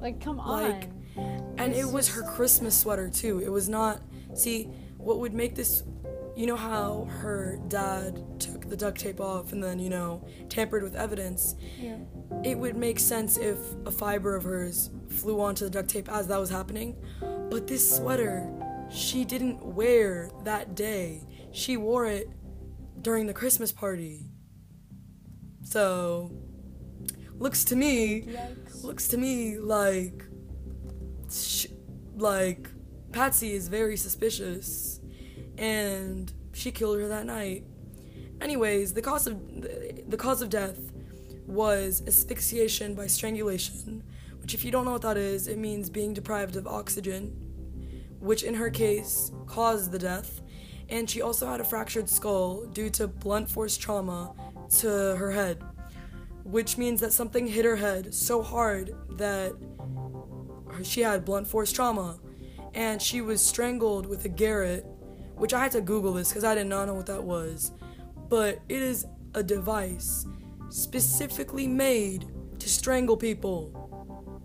Speaker 2: Like, come on.
Speaker 1: Like,
Speaker 2: on.
Speaker 1: And it was her Christmas sweater too. It was not. See, what would make this. You know how her dad took the duct tape off and then, you know, tampered with evidence?
Speaker 2: Yeah.
Speaker 1: It would make sense if a fiber of hers flew onto the duct tape as that was happening. But this sweater, she didn't wear that day. She wore it during the Christmas party. So, looks to me
Speaker 2: Yikes.
Speaker 1: looks to me like like Patsy is very suspicious and she killed her that night. Anyways, the cause of the cause of death was asphyxiation by strangulation, which if you don't know what that is, it means being deprived of oxygen, which in her case caused the death. And she also had a fractured skull due to blunt force trauma to her head which means that something hit her head so hard that she had blunt force trauma and she was strangled with a garrote which i had to google this because i did not know what that was. But it is a device specifically made to strangle people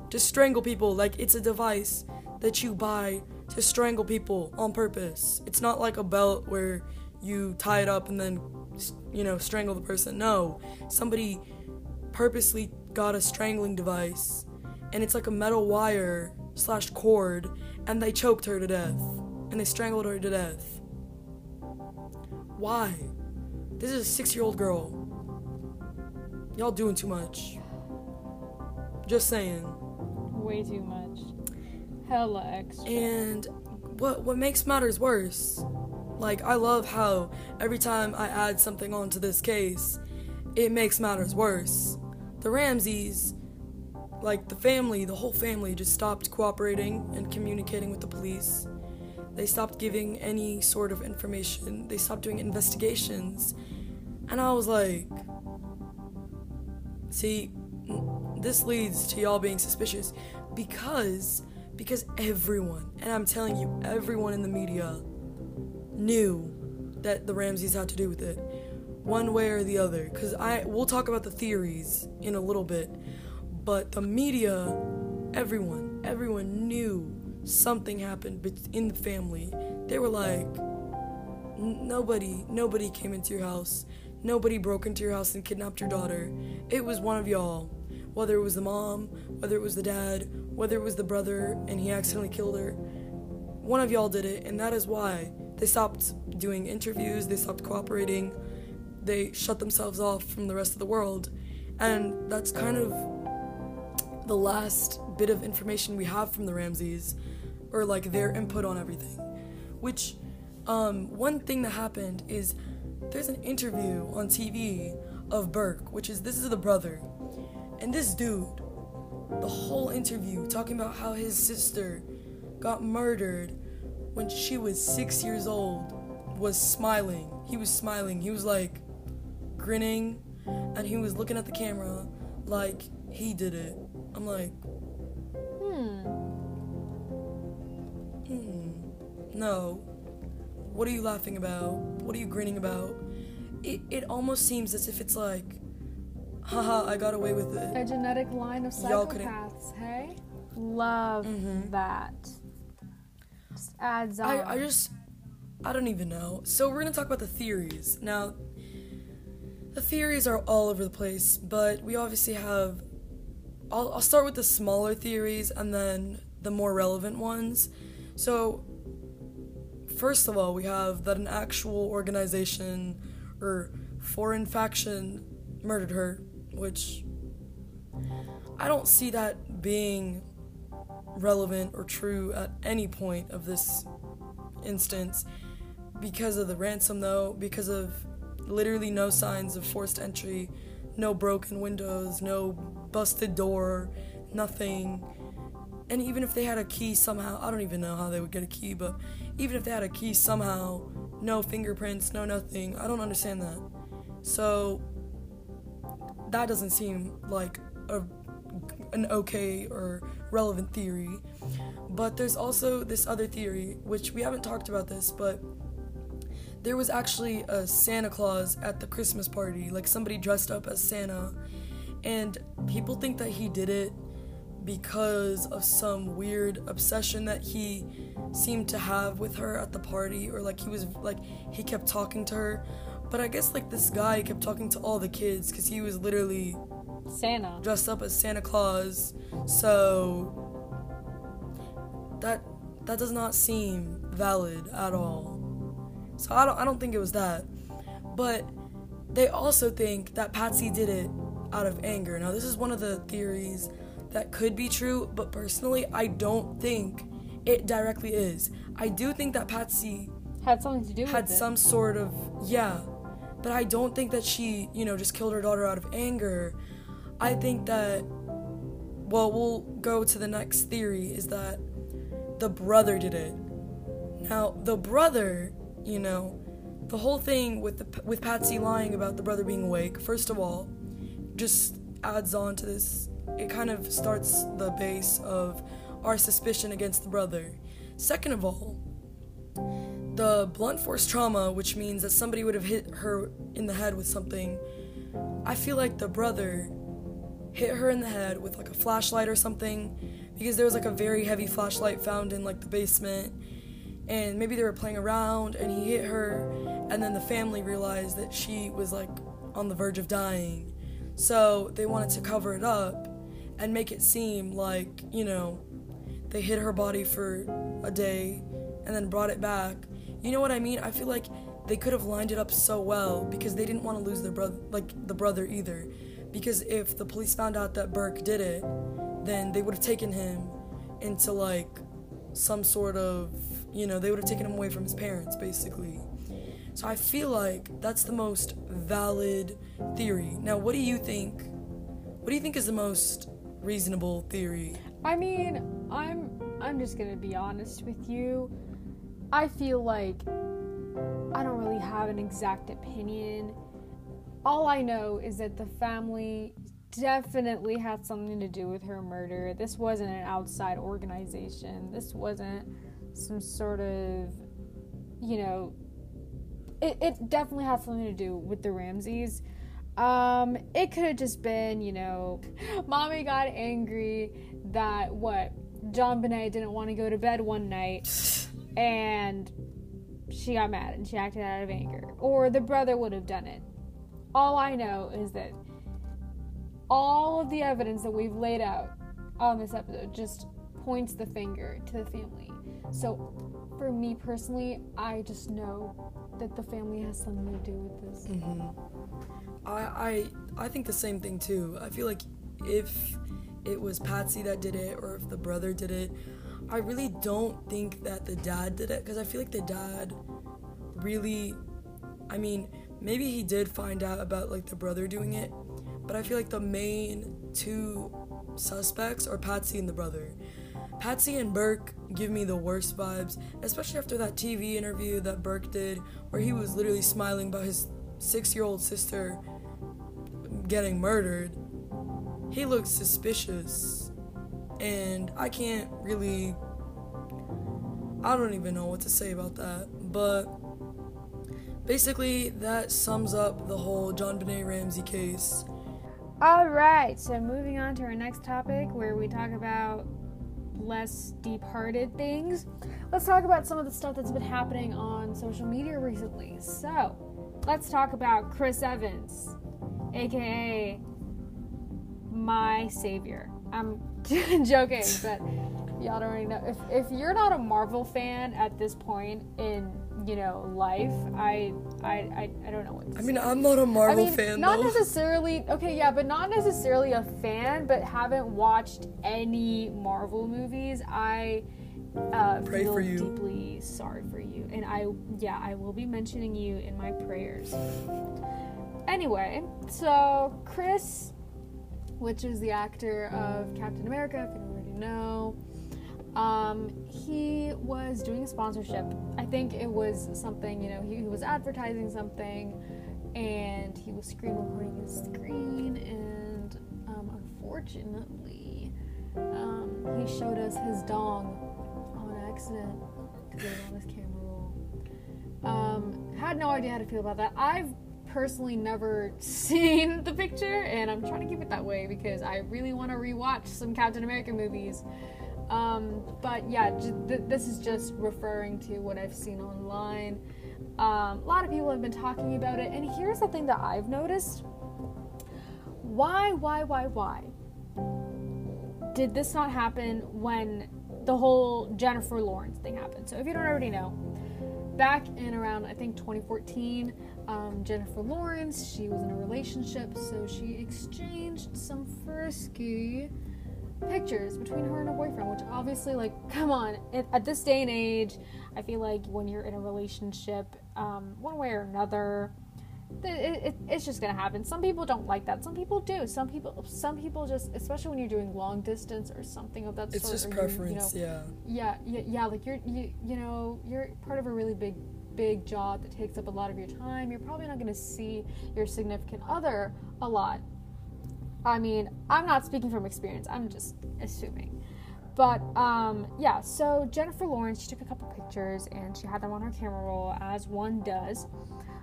Speaker 1: to strangle people. Like it's a device that you buy to strangle people on purpose. It's not like a belt where you tie it up and then you know strangle the person. No. Somebody purposely got a strangling device and it's like a metal wire slash cord and they choked her to death and they strangled her to death. Why? This is a six year old girl. Y'all doing too much. Just saying.
Speaker 2: Way too much. Hella extra.
Speaker 1: and what what makes matters worse like i love how every time i add something onto this case it makes matters worse. The ramseys like the family the whole family just stopped cooperating and communicating with the police. They stopped giving any sort of information. They stopped doing investigations. And i was like see this leads to y'all being suspicious because because everyone and i'm telling you everyone in the media knew that the ramseys had to do with it one way or the other. Because i we'll talk about the theories in a little bit but the media everyone everyone knew something happened in the family they were like nobody nobody came into your house Nobody broke into your house and kidnapped your daughter. It was one of y'all. Whether it was the mom, whether it was the dad, whether it was the brother and he accidentally killed her. One of y'all did it, and that is why they stopped doing interviews, they stopped cooperating, they shut themselves off from the rest of the world. And that's kind of the last bit of information we have from the Ramseys, or like their input on everything. Which, um, one thing that happened is there's an interview on TV of Burke, which is this is the brother, and this dude, the whole interview talking about how his sister got murdered when she was six years old, was smiling. He was smiling. He was like grinning, and he was looking at the camera like he did it. I'm like,
Speaker 2: Hmm.
Speaker 1: hmm, no. What are you laughing about? What are you grinning about? It, it almost seems as if it's like, haha, I got away with it.
Speaker 2: A genetic line of
Speaker 1: Y'all
Speaker 2: psychopaths, hey? Love that. Just adds on.
Speaker 1: I, I just, I don't even know. So we're gonna talk about the theories. Now, the theories are all over the place, but we obviously have. I'll, I'll start with the smaller theories and then the more relevant ones. So, first of all, we have that an actual organization or foreign faction murdered her, which I don't see that being relevant or true at any point of this instance because of the ransom though because of literally no signs of forced entry no broken windows no busted door nothing and even if they had a key somehow i don't even know how they would get a key but even if they had a key somehow no fingerprints no nothing i don't understand that so that doesn't seem like a an okay or relevant theory. But there's also this other theory, which we haven't talked about this, but there was actually a Santa Claus at the Christmas party, like somebody dressed up as Santa, and people think that he did it because of some weird obsession that he seemed to have with her at the party or like he was like he kept talking to her but i guess like this guy kept talking to all the kids because he was literally
Speaker 2: Santa.
Speaker 1: dressed up as Santa Claus. So that that does not seem valid at all. So I don't I don't think it was that. But they also think that Patsy did it out of anger. Now this is one of the theories that could be true, but personally I don't think it directly is. I do think that Patsy
Speaker 2: Had something to do with it.
Speaker 1: had some sort of yeah but i don't think that she you know just killed her daughter out of anger i think that well we'll go to the next theory is that the brother did it now the brother you know the whole thing with the with patsy lying about the brother being awake first of all just adds on to this it kind of starts the base of our suspicion against the brother second of all the blunt force trauma, which means that somebody would have hit her in the head with something, I feel like the brother hit her in the head with like a flashlight or something because there was like a very heavy flashlight found in like the basement and maybe they were playing around and he hit her and then the family realized that she was like on the verge of dying. So they wanted to cover it up and make it seem like, you know, they hid her body for a day and then brought it back. You know what I mean? I feel like they could have lined it up so well because they didn't want to lose their brother, like the brother either. Because if the police found out that Burke did it, then they would have taken him into like some sort of, you know, they would have taken him away from his parents basically. So I feel like that's the most valid theory. Now, what do you think? What do you think is the most reasonable theory?
Speaker 2: I mean, I'm I'm just gonna be honest with you. I feel like I don't really have an exact opinion. All I know is that the family definitely had something to do with her murder. This wasn't an outside organization. This wasn't some sort of, you know, it, it definitely had something to do with the Ramseys. Um, it could have just been, you know, (laughs) mommy got angry that what JonBenét didn't want to go to bed one night (laughs) and she got mad and she acted out of anger. Or the brother would have done it. all I know is that all of the evidence that we've laid out on this episode just points the finger to the family. So, for me personally, I just know that the family has something to do with this. Mm-hmm.
Speaker 1: I, I I think the same thing too. I feel like if it was Patsy that did it or if the brother did it, I really don't think that the dad did it because I feel like the dad really I mean, maybe he did find out about like the brother doing it, but I feel like the main two suspects are Patsy and the brother. Patsy and Burke give me the worst vibes, especially after that TV interview that Burke did, where he was literally smiling about his six year old sister getting murdered. He looks suspicious, and I can't really. I don't even know what to say about that, but basically, that sums up the whole JonBenét Ramsey case.
Speaker 2: All right, so moving on to our next topic where we talk about less deep hearted things. Let's talk about some of the stuff that's been happening on social media recently. So, let's talk about Chris Evans, aka my savior. I'm (laughs) joking, but y'all don't already know. If, if you're not a Marvel fan at this point in you know life, I I I, I don't know what. To
Speaker 1: I mean, I'm not a Marvel
Speaker 2: I mean,
Speaker 1: fan
Speaker 2: not
Speaker 1: though.
Speaker 2: necessarily. Okay, yeah, but not necessarily a fan, but haven't watched any Marvel movies. I uh,
Speaker 1: Pray
Speaker 2: feel
Speaker 1: for you.
Speaker 2: deeply sorry for you, and I yeah, I will be mentioning you in my prayers. Anyway, so Chris, which is the actor of Captain America, if you already know. Um, he was doing a sponsorship. I think it was something, you know, he, he was advertising something and he was screen recording his screen and um, unfortunately um, he showed us his dong on accident because it was on his camera roll. Um, had no idea how to feel about that. I've personally never (laughs) seen the picture and I'm trying to keep it that way because I really want to rewatch some Captain America movies. Um, but yeah, j- th- this is just referring to what I've seen online. Um, a lot of people have been talking about it, and here's the thing that I've noticed: why, why, why, why did this not happen when the whole Jennifer Lawrence thing happened? So if you don't already know, back in around I think 2014, um, Jennifer Lawrence she was in a relationship, so she exchanged some frisky pictures between her and her boyfriend, which obviously, like, (laughs) come on, at, at this day and age, I feel like when you're in a relationship, um, one way or another, it, it, it's just gonna happen. Some people don't like that. Some people do. Some people, some people just, especially when you're doing long distance or something of that
Speaker 1: It's
Speaker 2: sort.
Speaker 1: just
Speaker 2: or you-
Speaker 1: preference,
Speaker 2: You know,
Speaker 1: yeah.
Speaker 2: yeah, yeah, yeah. Like you're, you, you know, you're part of a really big, big job that takes up a lot of your time. You're probably not to see your significant other a lot. I mean, I'm not speaking from experience. I'm just assuming. But um, yeah, so Jennifer Lawrence, she took a couple pictures and she had them on her camera roll, as one does.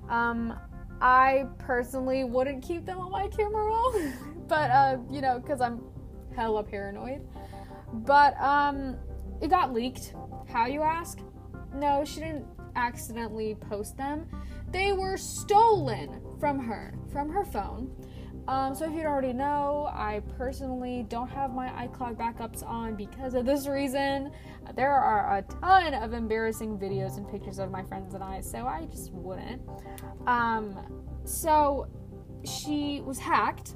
Speaker 2: Um, I personally wouldn't keep them on my camera roll, (laughs) but uh, you know, because I'm hella paranoid. But um, it got leaked. How you ask? No, she didn't accidentally post them. They were stolen from her, from her phone. Um, so if you already know, I personally don't have my iCloud backups on because of this reason. There are a ton of embarrassing videos and pictures of my friends and I, so I just wouldn't. Um, so she was hacked.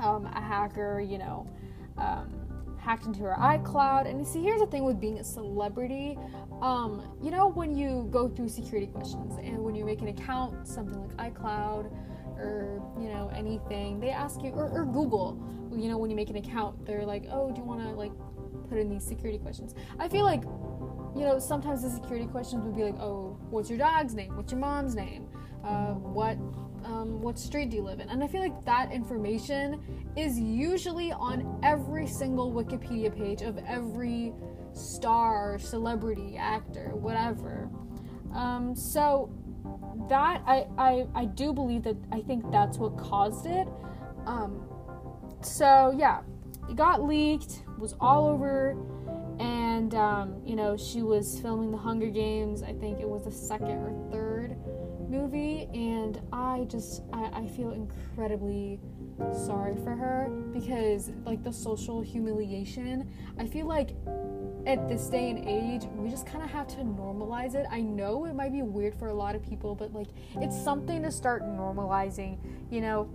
Speaker 2: Um, a hacker, you know, um, hacked into her iCloud. And you see, here's the thing with being a celebrity. Um, you know, when you go through security questions and when you make an account, something like iCloud or, you know, anything, they ask you, or, or Google, you know, when you make an account, they're like, oh, do you want to, like, put in these security questions? I feel like, you know, sometimes the security questions would be like, oh, what's your dog's name? What's your mom's name? Uh, what um, what street do you live in? And I feel like that information is usually on every single Wikipedia page of every star, celebrity, actor, whatever. Um, so that I, I I do believe that I think that's what caused it. Um, so yeah, it got leaked, was all over, and um, you know she was filming the Hunger Games. I think it was the second or third movie, and I just I, I feel incredibly sorry for her because like the social humiliation. I feel like at this day and age, we just kind of have to normalize it. I know it might be weird for a lot of people, but like it's something to start normalizing. You know,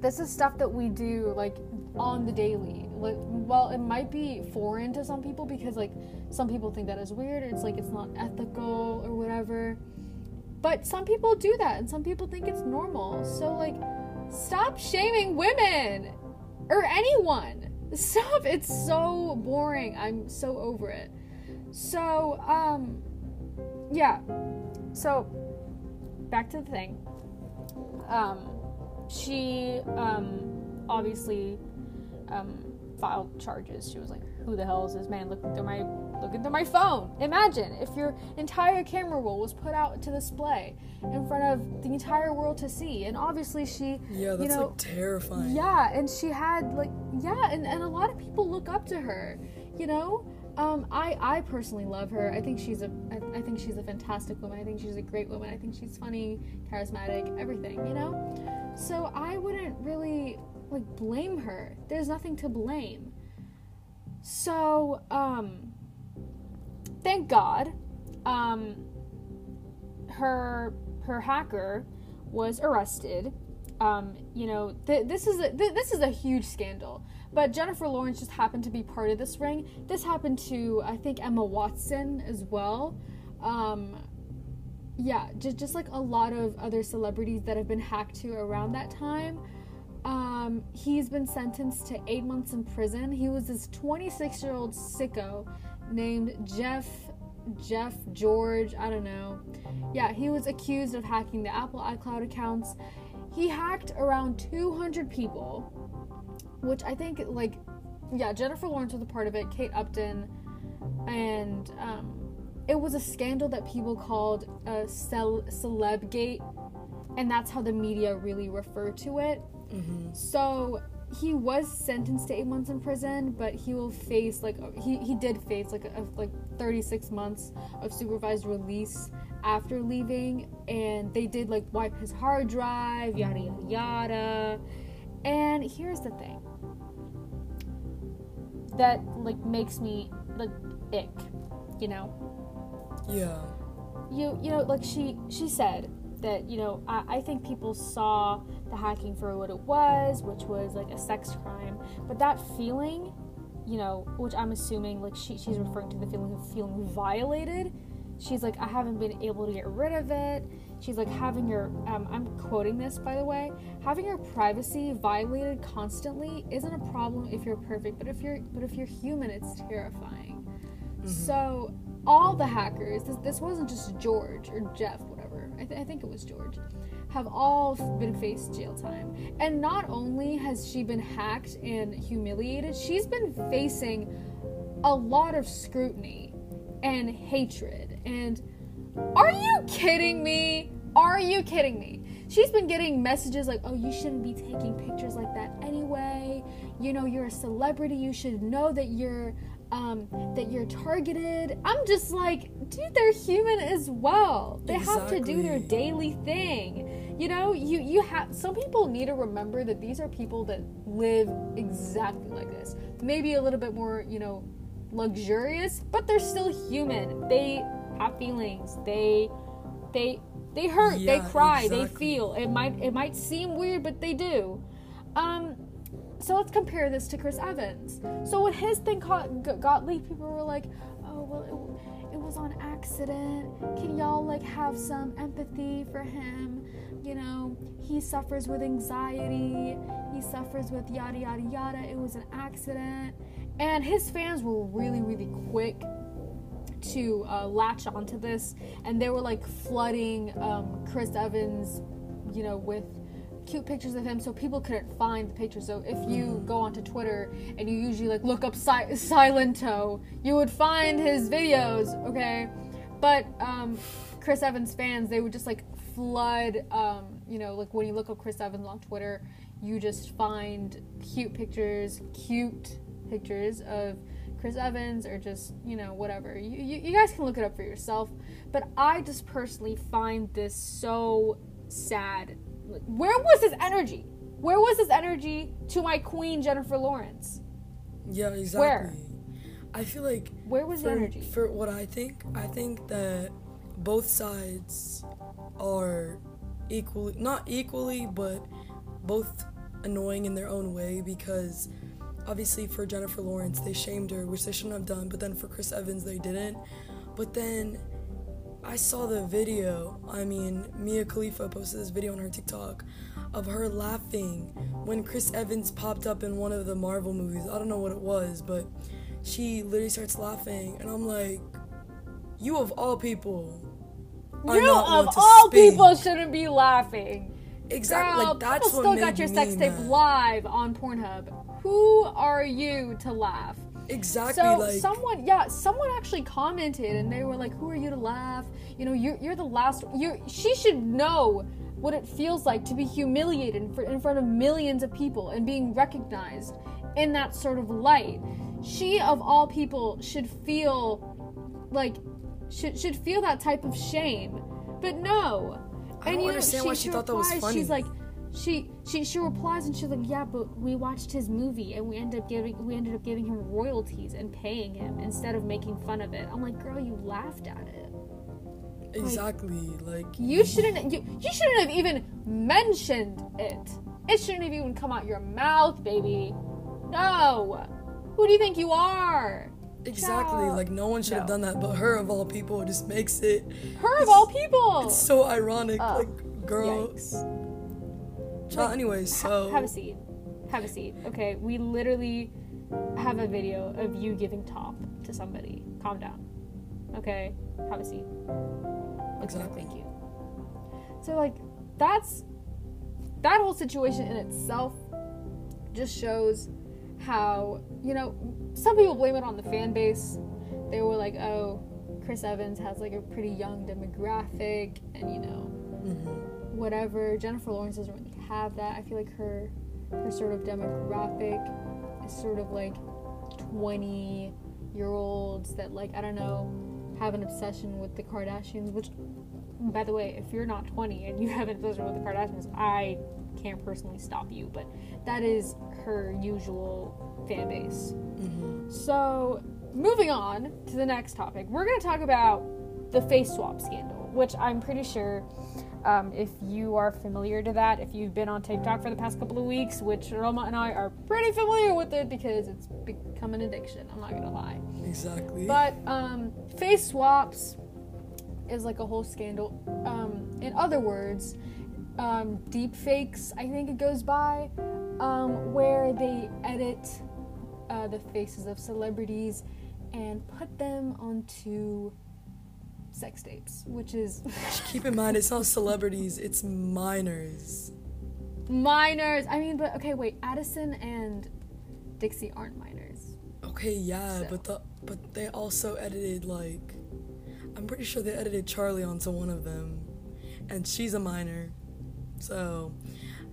Speaker 2: this is stuff that we do like on the daily. Like, well, it might be foreign to some people because like some people think that is weird. It's like it's not ethical or whatever. But some people do that, and some people think it's normal. So like, stop shaming women or anyone. Stop. It's so boring. I'm so over it. So um, yeah. So back to the thing. Um, she um obviously um, filed charges. She was like, "Who the hell is this man looking through my looking into my phone?" Imagine if your entire camera roll was put out to display in front of the entire world to see. And obviously, she,
Speaker 1: Yeah, that's
Speaker 2: you know,
Speaker 1: like terrifying.
Speaker 2: yeah, and she had like yeah, and, and a lot of people look up to her. You know, um, I I personally love her. I think she's a I, I think she's a fantastic woman. I think she's a great woman. I think she's funny, charismatic, everything. You know, so I wouldn't really like blame her. There's nothing to blame. So um, thank God, um, her her hacker was arrested. Um, you know, th- this is a th- this is a huge scandal. But Jennifer Lawrence just happened to be part of this ring. This happened to I think Emma Watson as well. Um, yeah, just just like a lot of other celebrities that have been hacked to around that time. Um, he's been sentenced to eight months in prison. He was this 26 year old sicko named Jeff Jeff George. I don't know. Yeah, he was accused of hacking the Apple iCloud accounts. He hacked around 200 people, which I think like yeah, Jennifer Lawrence was a part of it. Kate Upton, and um, it was a scandal that people called a cel- celebgate, and that's how the media really refer to it. So he was sentenced to eight months in prison, but he will face like he, he did face like a, like 36 months of supervised release after leaving, and they did like wipe his hard drive, yada yada yada. And here's the thing that like makes me like ick, you know
Speaker 1: Yeah.
Speaker 2: you you know like she she said that you know I, I think people saw the hacking for what it was which was like a sex crime but that feeling you know which i'm assuming like she, she's referring to the feeling of feeling violated she's like i haven't been able to get rid of it she's like having your um, i'm quoting this by the way having your privacy violated constantly isn't a problem if you're perfect but if you're but if you're human it's terrifying so all the hackers, this, this wasn't just George or Jeff, whatever. I, th- I think it was George. Have all been faced jail time, and not only has she been hacked and humiliated, she's been facing a lot of scrutiny and hatred. And are you kidding me? Are you kidding me? She's been getting messages like, oh, you shouldn't be taking pictures like that anyway. You know, you're a celebrity. You should know that you're um, that you're targeted. I'm just like, dude, they're human as well. They have to do their daily thing. You know, you you have some people need to remember that these are people that live exactly like this. Maybe a little bit more, you know, luxurious, but they're still human. They have feelings. They they they hurt, they
Speaker 1: Yeah,
Speaker 2: cry, they feel. It might it might seem weird, but they do. Um so let's compare this to Chris Evans. So when his thing got, got, got leaked, people were like, "Oh well, it, it was on accident. Can y'all like have some empathy for him? You know, he suffers with anxiety. He suffers with yada yada yada. It was an accident." And his fans were really really quick to uh, latch onto this, and they were like flooding um, Chris Evans, you know, with cute pictures of him so people couldn't find the picture. So if you go onto Twitter and you usually like look up si- Silento, you would find his videos, okay? But um, Chris Evans fans, they would just like flood, um, you know, like when you look up Chris Evans on Twitter, you just find cute pictures, cute pictures of Chris Evans or just, you know, whatever. You, you, you guys can look it up for yourself. But I just personally find this so sad. Where was his energy? Where was his energy to my queen, Jennifer Lawrence?
Speaker 1: Yeah, exactly.
Speaker 2: Where?
Speaker 1: I feel like
Speaker 2: Where was the
Speaker 1: for,
Speaker 2: energy?
Speaker 1: for what I think, I think that both sides are equally not equally, but both annoying in their own way because obviously for Jennifer Lawrence they shamed her, which they shouldn't have done, but then for Chris Evans they didn't. But then I saw the video. I mean, Mia Khalifa posted this video on her TikTok of her laughing when Chris Evans popped up in one of the Marvel movies. I don't know what it was, but she literally starts laughing, and I'm like, you of all people.
Speaker 2: You of all
Speaker 1: speak."
Speaker 2: people shouldn't be laughing.
Speaker 1: Exactly.
Speaker 2: Girl,
Speaker 1: like that's
Speaker 2: people still got your sex tape
Speaker 1: mad.
Speaker 2: live on Pornhub. Who are you to laugh?
Speaker 1: Exactly.
Speaker 2: So
Speaker 1: like
Speaker 2: someone, yeah, someone actually commented, and they were like, "Who are you to laugh? You know, you're you're the last. You she should know what it feels like to be humiliated in fr- in front of millions of people and being recognized in that sort of light. She of all people should feel like should should feel that type of shame, but no.
Speaker 1: I don't understand why she thought that was
Speaker 2: replies, She's like, she she she replies and she's like, yeah, but we watched his movie and we ended up giving we ended up giving him royalties and paying him instead of making fun of it. I'm like, girl, you laughed at it.
Speaker 1: exactly. Like
Speaker 2: You shouldn't you you shouldn't have even mentioned it. It shouldn't have even come out your mouth, baby. No. Who do you think you are?
Speaker 1: Exactly.
Speaker 2: Child.
Speaker 1: Like no one should have done that, but her of all people just makes it
Speaker 2: Her of all people.
Speaker 1: it's so ironic.
Speaker 2: Ugh.
Speaker 1: like girl.
Speaker 2: Yikes.
Speaker 1: Child, anyways, so
Speaker 2: Have a seat. Have a seat. Okay, we literally have a video of you giving top to somebody. Calm down. Okay, have a seat.
Speaker 1: Exactly.
Speaker 2: Thank you. So like that's that whole situation in itself just shows how you know some people blame it on the fan base. They were like, oh, Chris Evans has like a pretty young demographic, and you know
Speaker 1: mhm.
Speaker 2: whatever. Jennifer Lawrence doesn't really have that. I feel like her her sort of demographic is sort of like 20 year olds that like I don't know have an obsession with the Kardashians, which by the way, if you're not 20 and you have an obsession with the Kardashians, I can't personally stop you, but that is her usual fan base.
Speaker 1: Mhm.
Speaker 2: So, moving on to the next topic, we're going to talk about the face swap scandal, which I'm pretty sure um, if you are familiar to that, if you've been on TikTok for the past couple of weeks, which Roma and I are pretty familiar with it because it's become an addiction, I'm not going to lie.
Speaker 1: exactly.
Speaker 2: But um, face swaps is like a whole scandal. Um, in other words, um, deep fakes, I think it goes by, um, where they edit uh, the faces of celebrities and put them onto sex tapes, which is (laughs)
Speaker 1: Keep in mind, it's not celebrities; it's minors.
Speaker 2: minors. I mean, but okay, wait, Addison and Dixie aren't minors.
Speaker 1: Okay, yeah,
Speaker 2: So-
Speaker 1: but the but they also edited like, I'm pretty sure they edited Charli onto one of them, and she's a minor. So,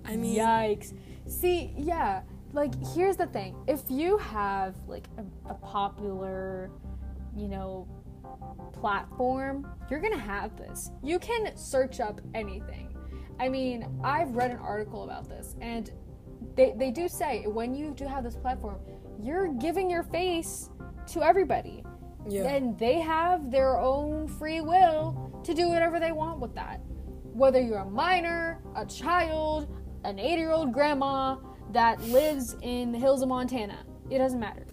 Speaker 1: I mean,
Speaker 2: Yikes. See, yeah, like here's the thing. If you have like a, a popular, you know, platform, you're gonna have this. You can search up anything. I mean, I've read an article about this, and they, they do say when you do have this platform, you're giving your face to everybody.
Speaker 1: yeah,
Speaker 2: And they have their own free will to do whatever they want with that. Whether you're a minor, a child, an 80 year old grandma that lives in the hills of Montana, it doesn't matter.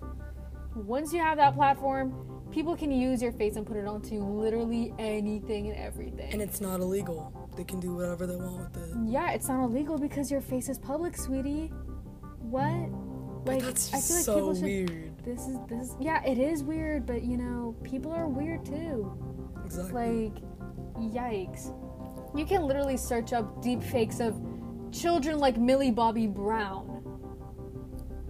Speaker 2: Once you have that platform, people can use your face and put it onto literally anything and everything.
Speaker 1: and it's not illegal. They can do whatever they want with it.
Speaker 2: yeah, it's not illegal because your face is public, sweetie. What?
Speaker 1: But that's
Speaker 2: I feel like
Speaker 1: so
Speaker 2: people should.
Speaker 1: weird.
Speaker 2: This is this. Is, yeah, it is weird, but you know, people are weird too.
Speaker 1: Exactly.
Speaker 2: Like, yikes. You can literally search up deep fakes of children like Millie Bobby Brown.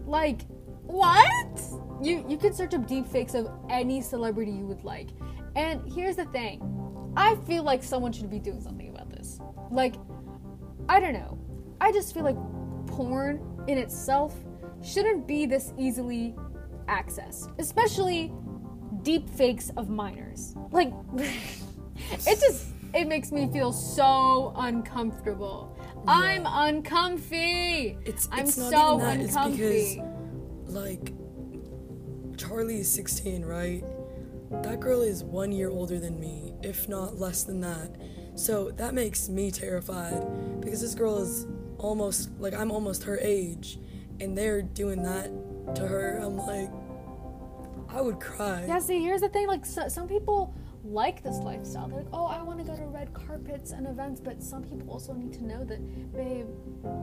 Speaker 2: Like, what? You you can search up deep fakes of any celebrity you would like. And here's the thing. I feel like someone should be doing something about this. Like, I don't know. I just feel like porn in itself shouldn't be this easily accessed, especially deep fakes of minors. Like, (laughs) it just it makes me feel so uncomfortable. I'm uncomfy.
Speaker 1: It's
Speaker 2: I'm
Speaker 1: not
Speaker 2: so
Speaker 1: even that.
Speaker 2: uncomfy.
Speaker 1: It's because like Charli is 16, right? That girl is one year older than me, if not less than that. So that makes me terrified because this girl is almost like I'm almost her age, and they're doing that to her. I'm like, I would cry.
Speaker 2: Yeah, see, here's the thing. Like, so, some people like this lifestyle. They're like, oh, I want to go to red carpets and events. But some people also need to know that, babe,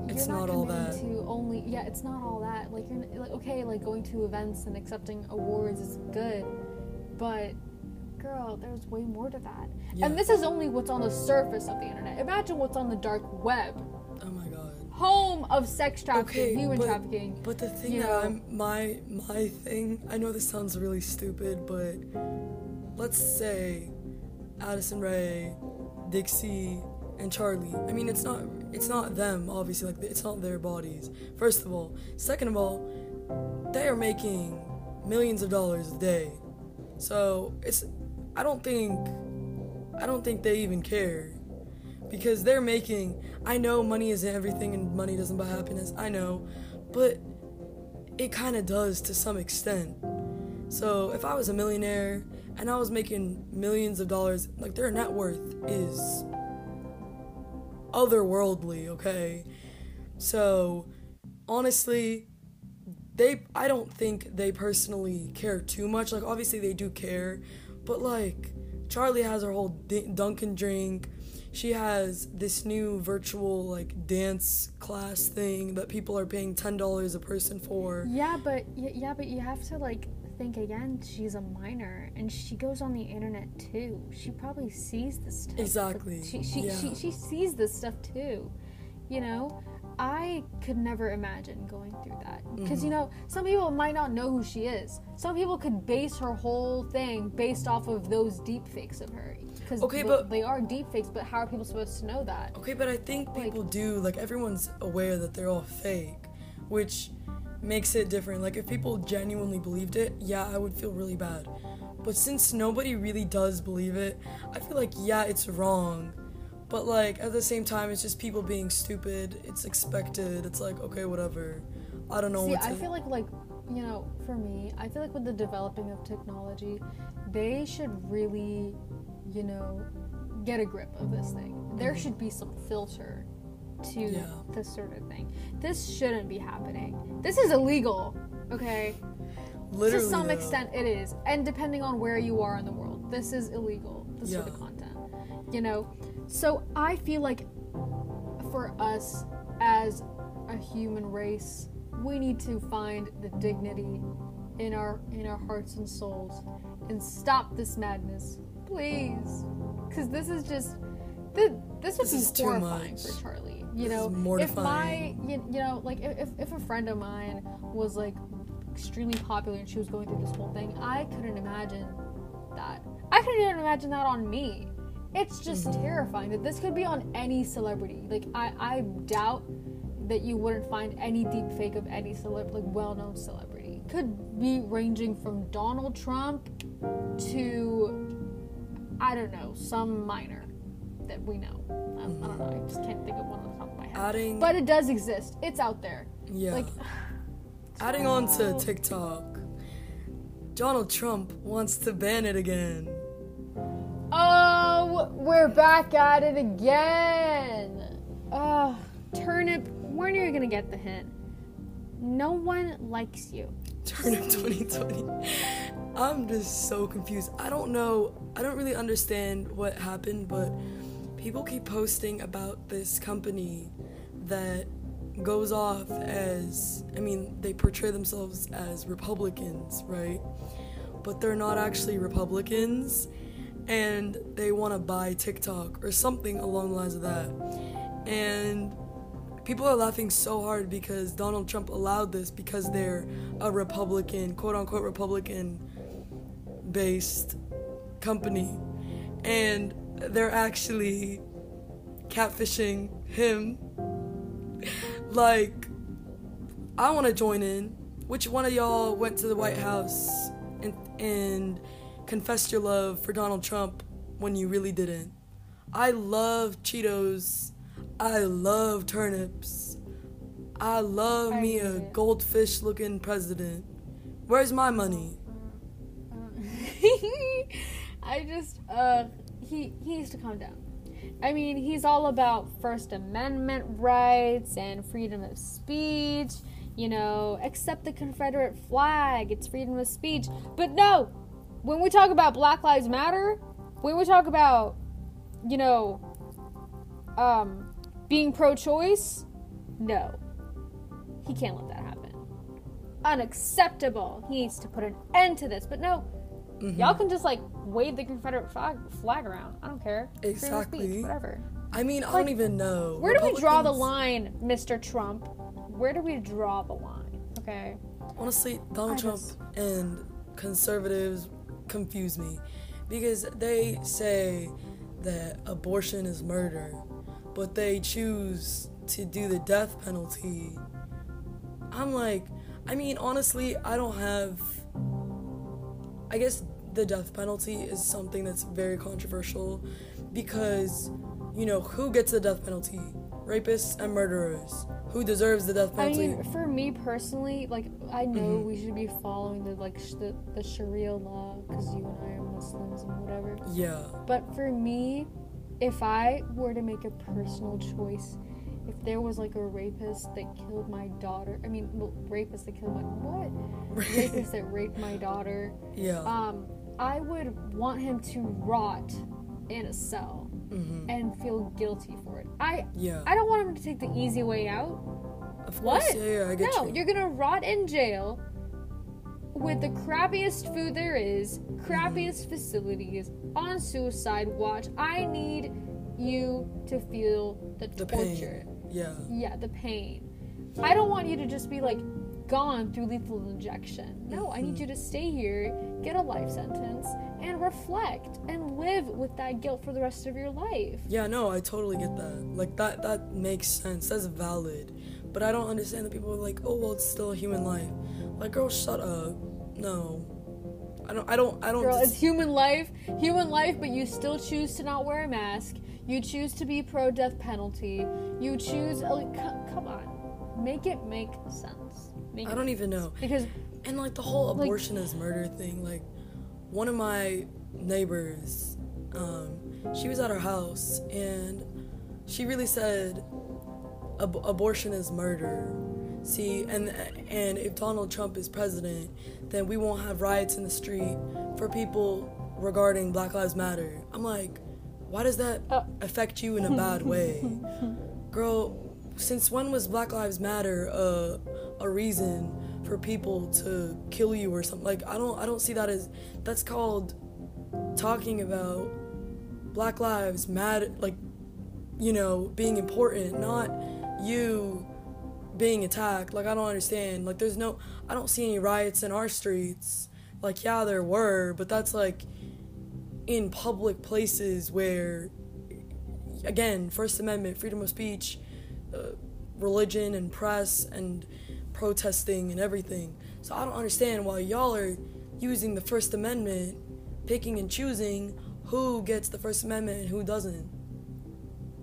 Speaker 1: It's
Speaker 2: you're not,
Speaker 1: not all that.
Speaker 2: to only. Yeah, it's not all that. Like, you're like okay, like going to events and accepting awards is good, but girl, there's way more to that.
Speaker 1: Yeah.
Speaker 2: And this is only what's on the surface of the internet. Imagine what's on the dark web. Home of sex trafficking,
Speaker 1: Okay,
Speaker 2: human
Speaker 1: but,
Speaker 2: trafficking.
Speaker 1: but the thing that
Speaker 2: know.
Speaker 1: I'm my my thing. I know this sounds really stupid, but let's say Addison Rae, Dixie, and Charli. I mean, it's not it's not them. Obviously, like it's not their bodies. First of all, second of all, they are making millions of dollars a day. So it's I don't think I don't think they even care because they're making I know money isn't everything and money doesn't buy happiness. I know, but it kind of does to some extent. So if I was a millionaire and I was making millions of dollars, like their net worth is otherworldly, okay? So honestly, they I don't think they personally care too much. Like obviously they do care, but like Charli has her whole D- Dunkin' drink. She has this new virtual like dance class thing that people are paying ten dollars a person for.
Speaker 2: Yeah, but yeah, but you have to like think again. She's a minor, and she goes on the internet too. She probably sees this stuff.
Speaker 1: Exactly,
Speaker 2: She she,
Speaker 1: yeah.
Speaker 2: she she sees this stuff too. You know, I could never imagine going through that because
Speaker 1: Mm-hmm.
Speaker 2: you know some people might not know who she is. Some people could base her whole thing based off of those deep fakes of her. Because
Speaker 1: Okay, but-
Speaker 2: they are deep fakes. But how are people supposed to know that?
Speaker 1: Okay, but I think people do like everyone's aware that they're all fake, which makes it different. Like if people genuinely believed it, yeah, I would feel really bad. But since nobody really does believe it, I feel like yeah, it's wrong. But like at the same time, it's just people being stupid. It's expected. It's like okay, whatever. I don't know
Speaker 2: See,
Speaker 1: what to.
Speaker 2: I feel like like you know, for me, I feel like with the developing of technology, they should really, you know, get a grip of this thing. There should be some filter to
Speaker 1: Mm-hmm. Yeah.
Speaker 2: this sort of thing. This shouldn't be happening. This is illegal. Okay.
Speaker 1: Literally
Speaker 2: to some
Speaker 1: though.
Speaker 2: extent it is and depending on where you are in the world this is illegal this sort of
Speaker 1: Yeah.
Speaker 2: content you know so i feel like for us as a human race we need to find the dignity in our in our hearts and souls and stop this madness please. Because this is just this, this would
Speaker 1: This
Speaker 2: be
Speaker 1: is too
Speaker 2: horrifying
Speaker 1: much.
Speaker 2: for charli you
Speaker 1: This
Speaker 2: know? If my you, you know like if, if a friend of mine was like extremely popular and she was going through this whole thing i couldn't imagine that. I couldn't even imagine that on me. It's just
Speaker 1: Mm-hmm.
Speaker 2: terrifying that this could be on any celebrity. Like i i doubt that you wouldn't find any deep fake of any celeb like well-known celebrity. Could be ranging from donald trump to i don't know some minor that we know I, I don't know i just can't think of one on the top of my head
Speaker 1: Adding,
Speaker 2: but it does exist it's out there
Speaker 1: yeah.
Speaker 2: like (sighs)
Speaker 1: Adding on to TikTok, Donald Trump wants to ban it again.
Speaker 2: Oh, we're back at it again. Oh, Turnip, when are you gonna get the hint? No one likes you.
Speaker 1: Turnip 2020. I'm just so confused. I don't know. I don't really understand what happened, but people keep posting about this company that goes off as I mean, they portray themselves as Republicans, right? But they're not actually Republicans and they want to buy TikTok or something along the lines of that. And people are laughing so hard because Donald Trump allowed this because they're a Republican, quote unquote Republican based company. And they're actually catfishing him. like, I want to join in which one of y'all went to the White House and and confessed your love for Donald Trump when you really didn't? I love Cheetos. I love turnips. I love
Speaker 2: I
Speaker 1: me a goldfish looking president. Where's my money? (laughs)
Speaker 2: I just uh he he needs to calm down. I mean, he's all about First Amendment rights and freedom of speech. You know, accept the Confederate flag. It's freedom of speech. But no, when we talk about Black Lives Matter, when we talk about, you know, um, being pro-choice, no, he can't let that happen. Unacceptable. He needs to put an end to this. But no,
Speaker 1: Mm-hmm.
Speaker 2: Y'all can just like wave the Confederate flag, flag around. I don't care. Of speech,
Speaker 1: Exactly.
Speaker 2: whatever.
Speaker 1: I mean, I don't even know.
Speaker 2: Where do we draw the line, Mr. Trump? Where do we draw the line? Okay.
Speaker 1: Honestly, Donald
Speaker 2: I
Speaker 1: Trump
Speaker 2: just-
Speaker 1: and conservatives confuse me because they say that abortion is murder, but they choose to do the death penalty. I'm like, I mean, honestly, I don't have. I guess the death penalty is something that's very controversial because, you know, who gets the death penalty? Rapists and murderers. Who deserves the death penalty?
Speaker 2: I mean, for me personally, like I know
Speaker 1: Mhm.
Speaker 2: we should be following the like sh- the, the Sharia law because you and I are Muslims and whatever.
Speaker 1: yeah.
Speaker 2: But for me, if I were to make a personal choice, if there was like a rapist that killed my daughter, I mean, well, rapist that killed my what? (laughs) Rapist that raped my daughter.
Speaker 1: Yeah.
Speaker 2: Um, I would want him to rot in a cell
Speaker 1: hmm
Speaker 2: and feel guilty for it. I
Speaker 1: Yeah.
Speaker 2: I don't want him to take the easy way out.
Speaker 1: Of
Speaker 2: What?
Speaker 1: course, yeah, yeah, I get
Speaker 2: no,
Speaker 1: you.
Speaker 2: you're gonna rot in jail with the crappiest food there is, crappiest facilities, on suicide watch. I need you to feel the,
Speaker 1: the
Speaker 2: torture.
Speaker 1: pain. Yeah.
Speaker 2: Yeah, the pain. I don't want you to just be like gone through lethal injection. No, I need
Speaker 1: Mm-hmm.
Speaker 2: you to stay here, get a life sentence, and reflect and live with that guilt for the rest of your life.
Speaker 1: Yeah, no, I totally get that. Like that that makes sense. That's valid. But I don't understand that people are like, "Oh, well, it's still a human life." Like, girl, shut up. No. I don't I don't I don't
Speaker 2: Girl,
Speaker 1: dis-
Speaker 2: it's human life, human life, but you still choose to not wear a mask. You choose to be pro death penalty. You choose, uh, like, c- come on, make it make sense. Make
Speaker 1: I don't even know.
Speaker 2: because
Speaker 1: And like the whole
Speaker 2: Like-
Speaker 1: abortion is murder thing, like one of my neighbors, um, she was at our house and she really said ab- abortion is murder. See, and and if Donald Trump is president, then we won't have riots in the street for people regarding Black Lives Matter. I'm like, why does that
Speaker 2: Uh.
Speaker 1: affect you in a bad (laughs) way? Girl, since when was Black Lives Matter a a reason for people to kill you or something? Like I don't I don't see that as that's called talking about Black Lives Matter like you know, being important, not you being attacked. Like I don't understand. Like there's no I don't see any riots in our streets. Like yeah, there were, but that's like in public places where again, First Amendment, freedom of speech, uh, religion and press and protesting and everything. So I don't understand why y'all are using the First Amendment, picking and choosing who gets the First Amendment and who doesn't.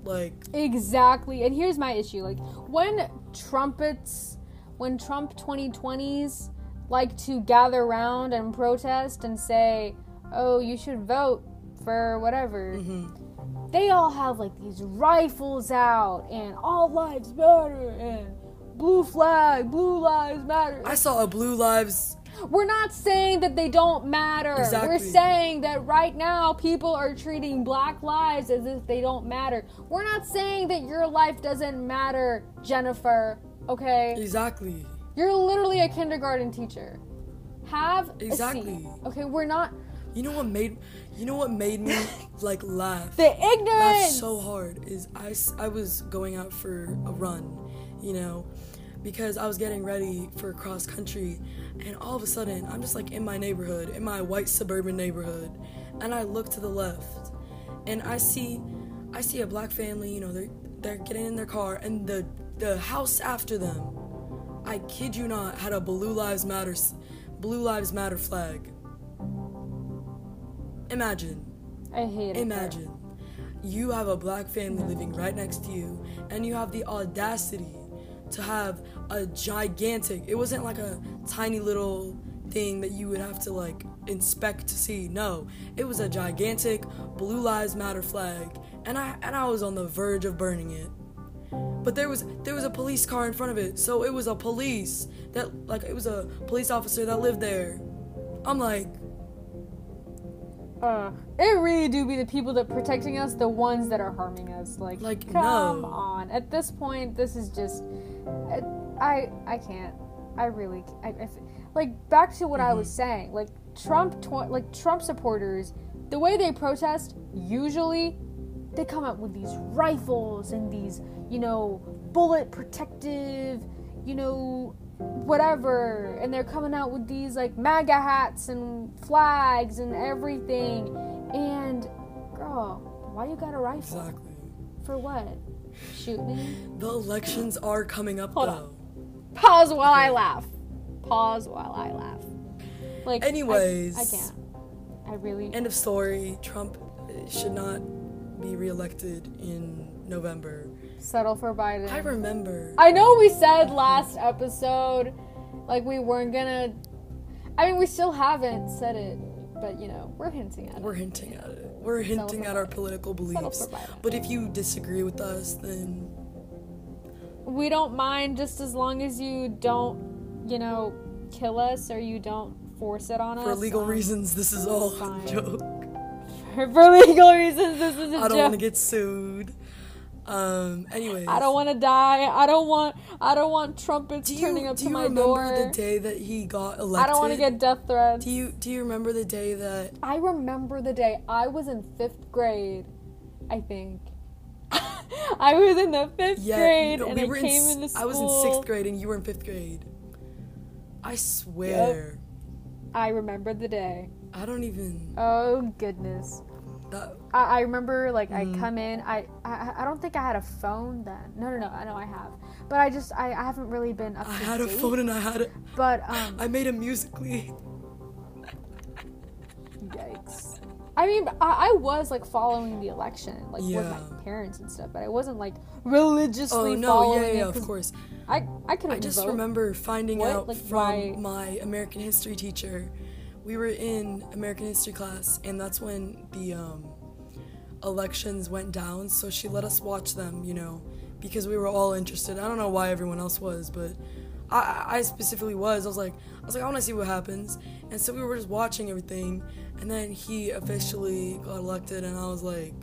Speaker 1: Like,
Speaker 2: Exactly. And here's my issue. Like when trumpets when Trump 2020s like to gather around and protest and say, "Oh, you should vote for whatever." They all have like these rifles out and all lives matter and blue flag, blue lives matter.
Speaker 1: I saw a Blue Lives.
Speaker 2: We're not saying that they don't matter.
Speaker 1: Exactly.
Speaker 2: We're saying that right now people are treating black lives as if they don't matter. We're not saying that your life doesn't matter, Jennifer. Okay?
Speaker 1: Exactly.
Speaker 2: You're literally a kindergarten teacher. Have a
Speaker 1: Exactly.
Speaker 2: Okay, we're not
Speaker 1: You know what made you know what made me (laughs) like laugh?
Speaker 2: the
Speaker 1: laugh so hard is I I was going out for a run, you know, because I was getting ready for cross country, and all of a sudden I'm just like in my neighborhood, in my white suburban neighborhood, and I look to the left, and I see, I see a black family, you know, they're they're getting in their car, and the the house after them, I kid you not, had a Blue Lives Matter, Blue Lives Matter flag. Imagine,
Speaker 2: I hate it.
Speaker 1: imagine, you have a black family living right next to you, and you have the audacity to have a gigantic. It wasn't like a tiny little thing that you would have to like inspect to see. No, it was a gigantic Blue Lives Matter flag, and I and I was on the verge of burning it. But there was there was a police car in front of it, so it was a police that like it was a police officer that lived there. I'm like,
Speaker 2: Uh, it really do be the people that protecting us, the ones that are harming us. Like,
Speaker 1: Like,
Speaker 2: come
Speaker 1: no.
Speaker 2: on. At this point, this is just, I, I, can't. I really, I, I like back to what I was saying. Like Trump, tw- like Trump supporters, the way they protest, usually, they come out with these rifles and these, you know, bullet protective, you know, whatever and they're coming out with these like MAGA hats and flags and everything and girl why you got a rifle
Speaker 1: exactly.
Speaker 2: for what shoot me
Speaker 1: The elections are coming up
Speaker 2: Hold
Speaker 1: though.
Speaker 2: on. pause while I laugh pause while I laugh like
Speaker 1: Anyways.
Speaker 2: I, can't I really
Speaker 1: End of story. Trump should not be reelected in November.
Speaker 2: Settle for Biden
Speaker 1: I remember.
Speaker 2: I know we said last episode like we weren't gonna I mean we still haven't said it but you know we're hinting at it.
Speaker 1: We're hinting at it. We're hinting at our
Speaker 2: Biden.
Speaker 1: political beliefs. But if you disagree with us, then
Speaker 2: we don't mind just as long as you don't, you know, kill us or you don't force it on us.
Speaker 1: for legal
Speaker 2: um,
Speaker 1: reasons, this is all a joke. (laughs)
Speaker 2: For legal reasons, this is a joke.
Speaker 1: I don't want to get sued. Um. Anyways,
Speaker 2: I don't want to die. I don't want. I don't want trumpets
Speaker 1: Do you,
Speaker 2: turning up
Speaker 1: do
Speaker 2: to
Speaker 1: you
Speaker 2: my
Speaker 1: remember the day that he got elected?
Speaker 2: I don't want to get death threats.
Speaker 1: Do you Do you remember the day that?
Speaker 2: I remember the day I was in fifth grade. I think. (laughs) I was in the fifth
Speaker 1: Yeah,
Speaker 2: grade
Speaker 1: no,
Speaker 2: and
Speaker 1: we
Speaker 2: I
Speaker 1: were
Speaker 2: came
Speaker 1: in.
Speaker 2: into school.
Speaker 1: I was in sixth grade and you were in fifth grade. I swear, Yep.
Speaker 2: I remember the day.
Speaker 1: I don't even.
Speaker 2: Oh goodness. I, I remember like
Speaker 1: Mm.
Speaker 2: I come in. I, I I don't think I had a phone then. No, no, no. I know I have, but I just I, I haven't really been up to
Speaker 1: I had a phone and I had it.
Speaker 2: But um,
Speaker 1: I made a Musical.ly.
Speaker 2: yikes. I mean, I, I was like following the election, like with my parents and stuff, but I wasn't like religiously
Speaker 1: Oh no!
Speaker 2: following
Speaker 1: Yeah, yeah,
Speaker 2: it.
Speaker 1: of course.
Speaker 2: I I couldn't
Speaker 1: I just
Speaker 2: vote.
Speaker 1: remember finding
Speaker 2: What?
Speaker 1: out
Speaker 2: Like,
Speaker 1: from my American history teacher. We were in American history class, and that's when the um, elections went down. So she let us watch them, you know, because we were all interested. I don't know why everyone else was, but I, I specifically was. I was like, I was like, I want to see what happens. And so we were just watching everything, and then he officially got elected, and I was like,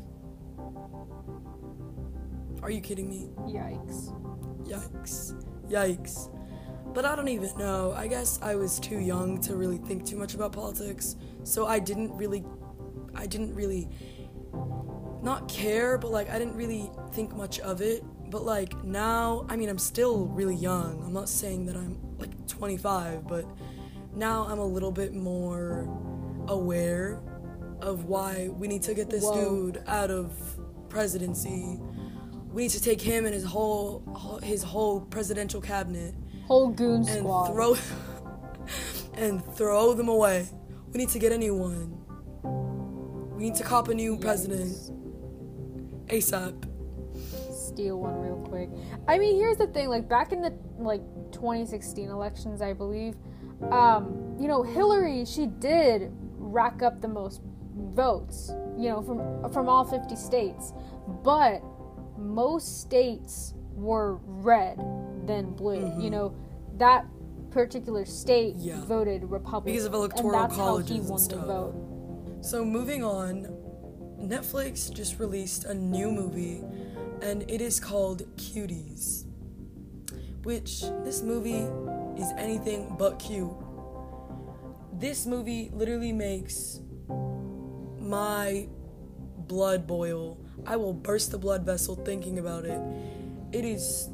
Speaker 1: Are you kidding me?
Speaker 2: Yikes.
Speaker 1: Yikes. Yikes. But I don't even know. I guess I was too young to really think too much about politics. So I didn't really I didn't really not care, but like I didn't really think much of it. But like now, I mean, I'm still really young. I'm not saying that I'm like 25, but now I'm a little bit more aware of why we need to get this
Speaker 2: Whoa.
Speaker 1: dude out of presidency. We need to take him and his whole his whole presidential cabinet
Speaker 2: Whole goon
Speaker 1: and
Speaker 2: squad.
Speaker 1: throw (laughs) and throw them away. We need to get a new one. We need to cop a new president ASAP.
Speaker 2: steal one real quick. I mean, here's the thing: like back in the like 2016 elections, I believe, um, you know, Hillary she did rack up the most votes, you know, from from all 50 states, but most states were red than blue. You mm-hmm. know, that particular state
Speaker 1: Yeah.
Speaker 2: voted Republican
Speaker 1: Because of electoral
Speaker 2: and that's how
Speaker 1: colleges
Speaker 2: he
Speaker 1: and
Speaker 2: won the vote.
Speaker 1: So moving on, Netflix just released a new movie and it is called Cuties. Which this movie is anything but cute. This movie literally makes my blood boil. I will burst the blood vessel thinking about it. It is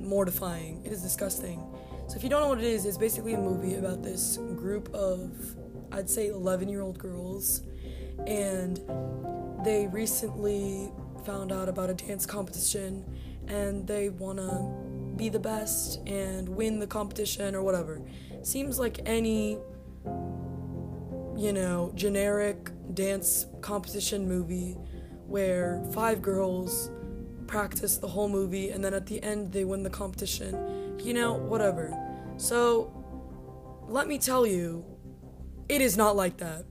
Speaker 1: mortifying. It is disgusting. So if you don't know what it is, it's basically a movie about this group of I'd say 11-year-old girls and they recently found out about a dance competition and they want to be the best and win the competition or whatever. Seems like any, you know, generic dance competition movie where five girls practice the whole movie and then at the end they win the competition. You know, whatever. So, let me tell you, it is not like that.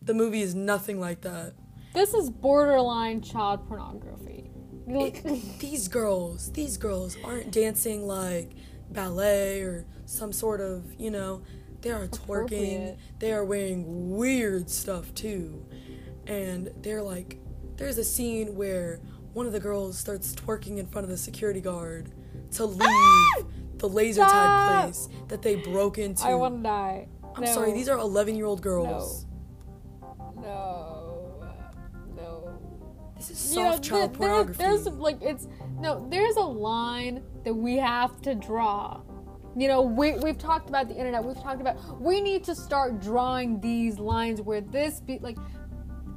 Speaker 1: The movie is nothing like that.
Speaker 2: This is borderline child pornography.
Speaker 1: It- these girls, these girls aren't dancing like ballet or some sort of, you know, they are twerking. They are wearing weird stuff too. And they're like, there's a scene where one of the girls starts twerking in front of the security guard to leave the (laughs) laser tag place that they broke into.
Speaker 2: I want to die.
Speaker 1: I'm sorry, these are 11 year old girls.
Speaker 2: No. No. no.
Speaker 1: This is
Speaker 2: You know,
Speaker 1: soft child
Speaker 2: there-
Speaker 1: pornography.
Speaker 2: there's like it's no. There's a line that we have to draw. You know, we we've talked about the internet. We've talked about we need to start drawing these lines where this be like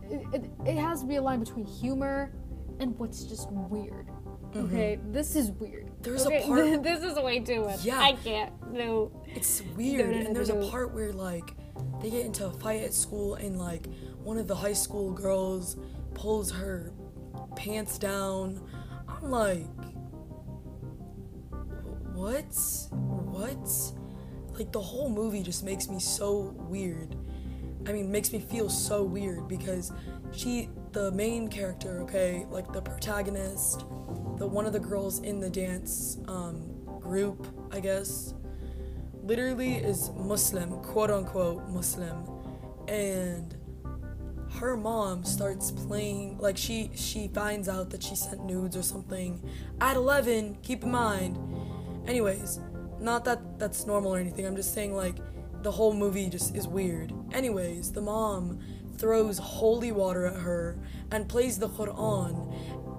Speaker 2: it, it, it has to be a line between humor and what's just weird. Okay, this is weird.
Speaker 1: Mm-hmm. There's a (laughs) part-
Speaker 2: this is way too much.
Speaker 1: Yeah.
Speaker 2: I can't. No.
Speaker 1: It's weird,
Speaker 2: no, no,
Speaker 1: and there's a part where like they get into a fight at school, and like one of the high school girls pulls her pants down. I'm like, what? What? Like the whole movie just makes me so weird. I mean, makes me feel so weird because she, the main character, okay, like the protagonist, the one of the girls in the dance um, group, I guess, literally is Muslim, quote unquote Muslim, and her mom starts playing like she she finds out that she sent nudes or something at 11 keep in mind. Anyways not that that's normal or anything i'm just saying like the whole movie just is weird. Anyways the mom throws holy water at her and plays the quran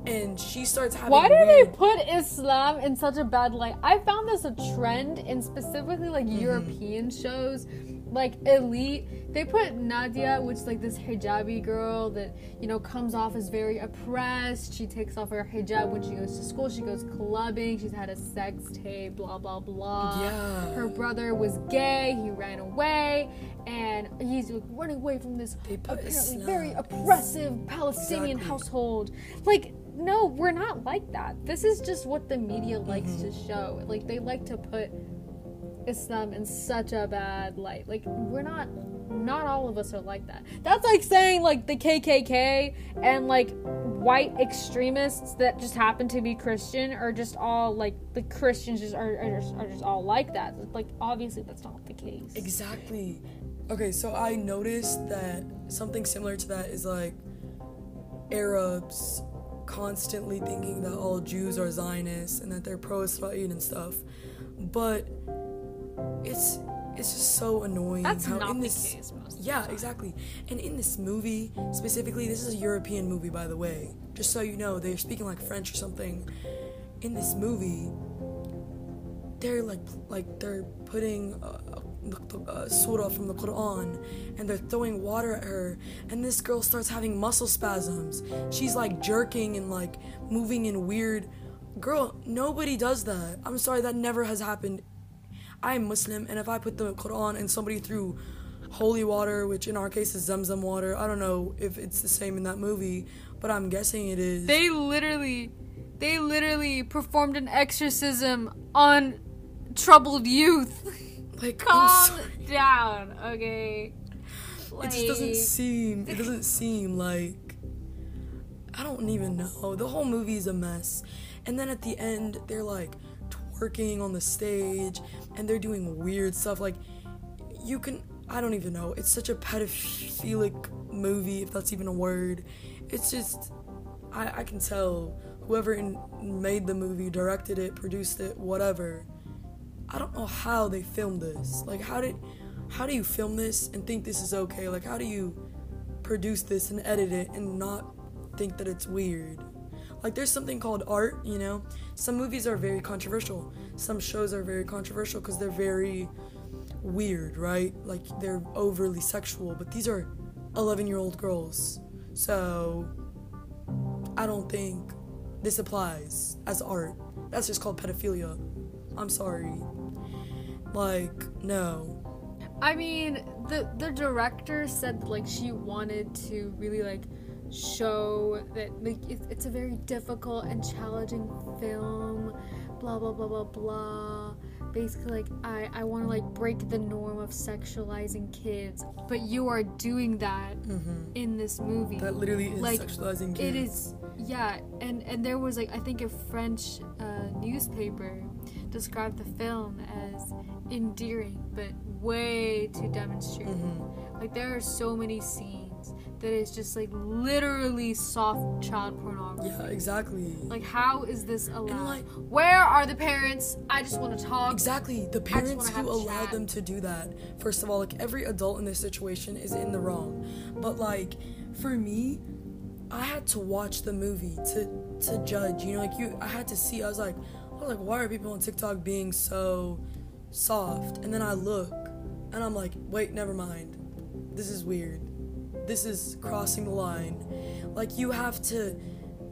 Speaker 1: and she starts having
Speaker 2: Why do they put Islam in such a bad light? I found this a trend in specifically like
Speaker 1: Mm-hmm.
Speaker 2: European shows, like Elite. They put Nadia, which is like this hijabi girl that you know comes off as very oppressed. She takes off her hijab when she goes to school. She goes clubbing. She's had a sex tape. Blah blah blah.
Speaker 1: Yeah.
Speaker 2: Her brother was gay. He ran away, and he's like, running away from this apparently
Speaker 1: Islam.
Speaker 2: very oppressive Palestinian
Speaker 1: Exactly.
Speaker 2: household. Like, no, we're not like that. This is just what the media likes to show. Like, they like to put Islam in such a bad light. Like, we're not. Not all of us are like that. That's like saying like the KKK and like white extremists that just happen to be Christian are just all like the Christians just are, are, just, are just all like that. Like obviously that's not the case.
Speaker 1: Exactly. Okay, so I noticed that something similar to that is like Arabs constantly thinking that all Jews are Zionists and that they're pro-Israel and stuff. But it's it's just so annoying
Speaker 2: That's
Speaker 1: how
Speaker 2: not
Speaker 1: in
Speaker 2: the
Speaker 1: this
Speaker 2: case most of the
Speaker 1: Yeah,
Speaker 2: time.
Speaker 1: exactly. And in this movie, specifically, this is a European movie by the way. Just so you know, they're speaking like French or something. In this movie, they're like like they're putting uh, the uh, surah from the Quran and they're throwing water at her and this girl starts having muscle spasms. She's like jerking and like moving in weird girl, nobody does that. I'm sorry that never has happened. I'm Muslim and if I put the Quran and somebody threw holy water, which in our case is Zamzam water, I don't know if it's the same in that movie, but I'm guessing it is.
Speaker 2: They literally, they literally performed an exorcism on troubled youth.
Speaker 1: like
Speaker 2: Calm down, okay?
Speaker 1: It just doesn't seem. It doesn't (laughs) seem like. I don't even know. The whole movie is a mess. And then at the end, they're like twerking on the stage and they're doing weird stuff. Like, you can. I don't even know. It's such a pedophilic movie, if that's even a word. It's just. I, I can tell whoever in, made the movie, directed it, produced it, whatever. I don't know how they filmed this. Like, how did, how do you film this and think this is okay? Like, how do you produce this and edit it and not think that it's weird? Like, there's something called art, you know? Some movies are very controversial. Some shows are very controversial because they're very weird, right? Like, they're overly sexual. But these are 11 year old girls. So, I don't think this applies as art. That's just called pedophilia. I'm sorry. Like, no.
Speaker 2: I mean, the the director said like she wanted to really like show that like it, it's a very difficult and challenging film. Blah blah blah blah blah. Basically, like I I want to like break the norm of sexualizing kids, but you are doing that in this movie.
Speaker 1: That literally is
Speaker 2: Like,
Speaker 1: sexualizing kids.
Speaker 2: It is, yeah, and and there was like I think a French uh, newspaper described the film as endearing, but way too demonstrative.
Speaker 1: Mm-hmm.
Speaker 2: Like there are so many scenes that is just like literally soft child pornography.
Speaker 1: Yeah, exactly.
Speaker 2: Like how is this allowed?
Speaker 1: like-
Speaker 2: Where are the parents? I just want to talk.
Speaker 1: Exactly. The parents who allowed them to do that. First of all, like every adult in this situation is in the wrong. But like for me, I had to watch the movie to to judge. You know, like you I had to see I was like I was like, why are people on TikTok being so soft? And then I look and I'm like, wait, never mind. This is weird. This is crossing the line. Like you have to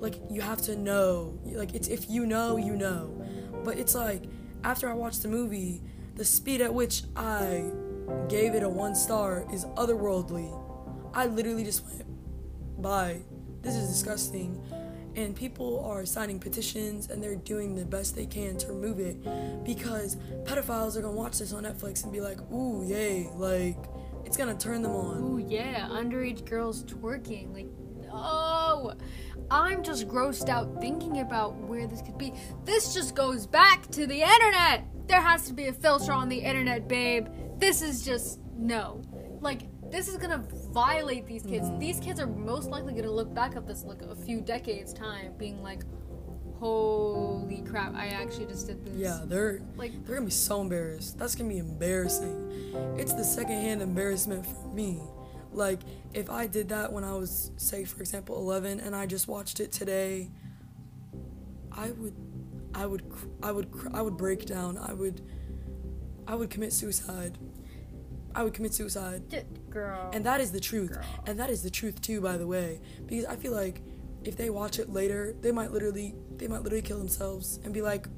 Speaker 1: like you have to know. Like it's if you know, you know. But it's like after I watched the movie, the speed at which I gave it a one star is otherworldly. I literally just went, bye. This is disgusting. And people are signing petitions and they're doing the best they can to remove it because pedophiles are gonna watch this on Netflix and be like, ooh, yay, like it's gonna turn them on.
Speaker 2: Oh yeah, underage girls twerking. Like, oh, I'm just grossed out thinking about where this could be. This just goes back to the internet. There has to be a filter on the internet, babe. This is just no. Like, this is gonna violate these kids. These kids are most likely gonna look back at this like a few decades time, being like, "Holy crap! I actually just did this."
Speaker 1: Yeah, they're
Speaker 2: Like,
Speaker 1: they're gonna be so embarrassed. That's gonna be embarrassing. It's the secondhand embarrassment for me. Like if I did that when I was, say, for example, 11, and I just watched it today, I would, I would, I would, I would break down. I would, I would commit suicide. I would commit suicide.
Speaker 2: Girl.
Speaker 1: And that is the truth.
Speaker 2: Girl.
Speaker 1: And that is the truth too, by the way. Because I feel like if they watch it later, they might literally they might literally kill themselves and be like,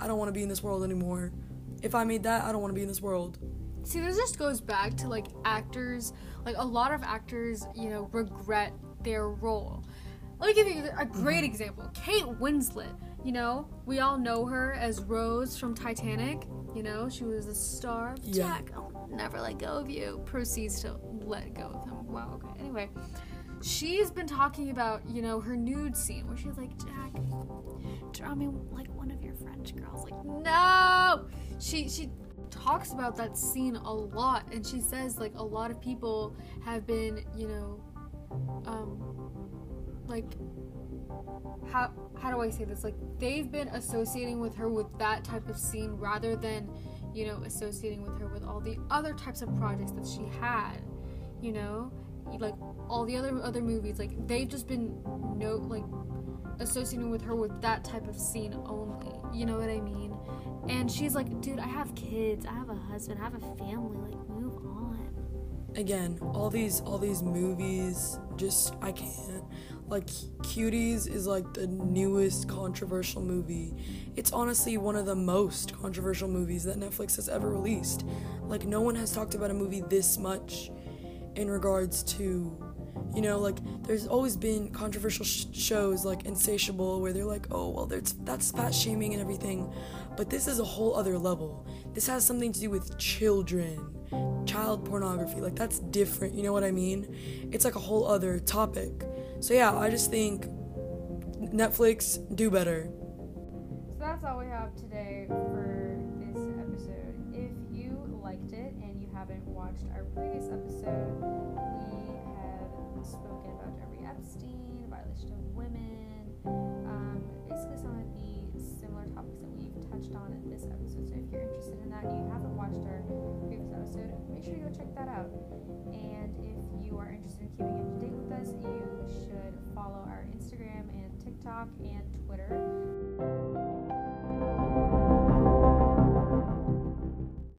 Speaker 1: I don't want to be in this world anymore. If I made that, I don't want to be in this world.
Speaker 2: See, this just goes back to like actors. Like a lot of actors, you know, regret their role. Let me give you a mm-hmm. great example. Kate Winslet. You know, we all know her as Rose from Titanic. You know, she was a star.
Speaker 1: Yeah.
Speaker 2: Jack, I'll never let go of you. Proceeds to let go of him. Wow. Okay. Anyway, she's been talking about you know her nude scene where she's like, Jack, draw me like one of your French girls. Like, no. She she talks about that scene a lot, and she says like a lot of people have been you know, um, like how how do I say this? Like they've been associating with her with that type of scene rather than you know associating with her with all the other types of projects that she had. You know, like all the other other movies. Like they've just been no like associating with her with that type of scene only. You know what I mean? And she's like, dude, I have kids, I have a husband, I have a family. Like, move on.
Speaker 1: Again, all these all these movies, just I can't. Like Cuties is like the newest controversial movie. It's honestly one of the most controversial movies that Netflix has ever released. Like no one has talked about a movie this much in regards to you know like there's always been controversial sh- shows like insatiable where they're like oh well there's that's fat shaming and everything. But this is a whole other level. This has something to do with children child pornography. Like that's different you know what i mean? It's like a whole other topic. So yeah i just think netflix do better.
Speaker 2: So that's all we have today watched our previous episode, we have spoken about Jeffrey Epstein, violation of women, um, basically some of the similar topics that we've touched on in this episode. So if you're interested in that and you haven't watched our previous episode, make sure you go check that out. And if you are interested in keeping up to date with us, you should follow our Instagram and TikTok and Twitter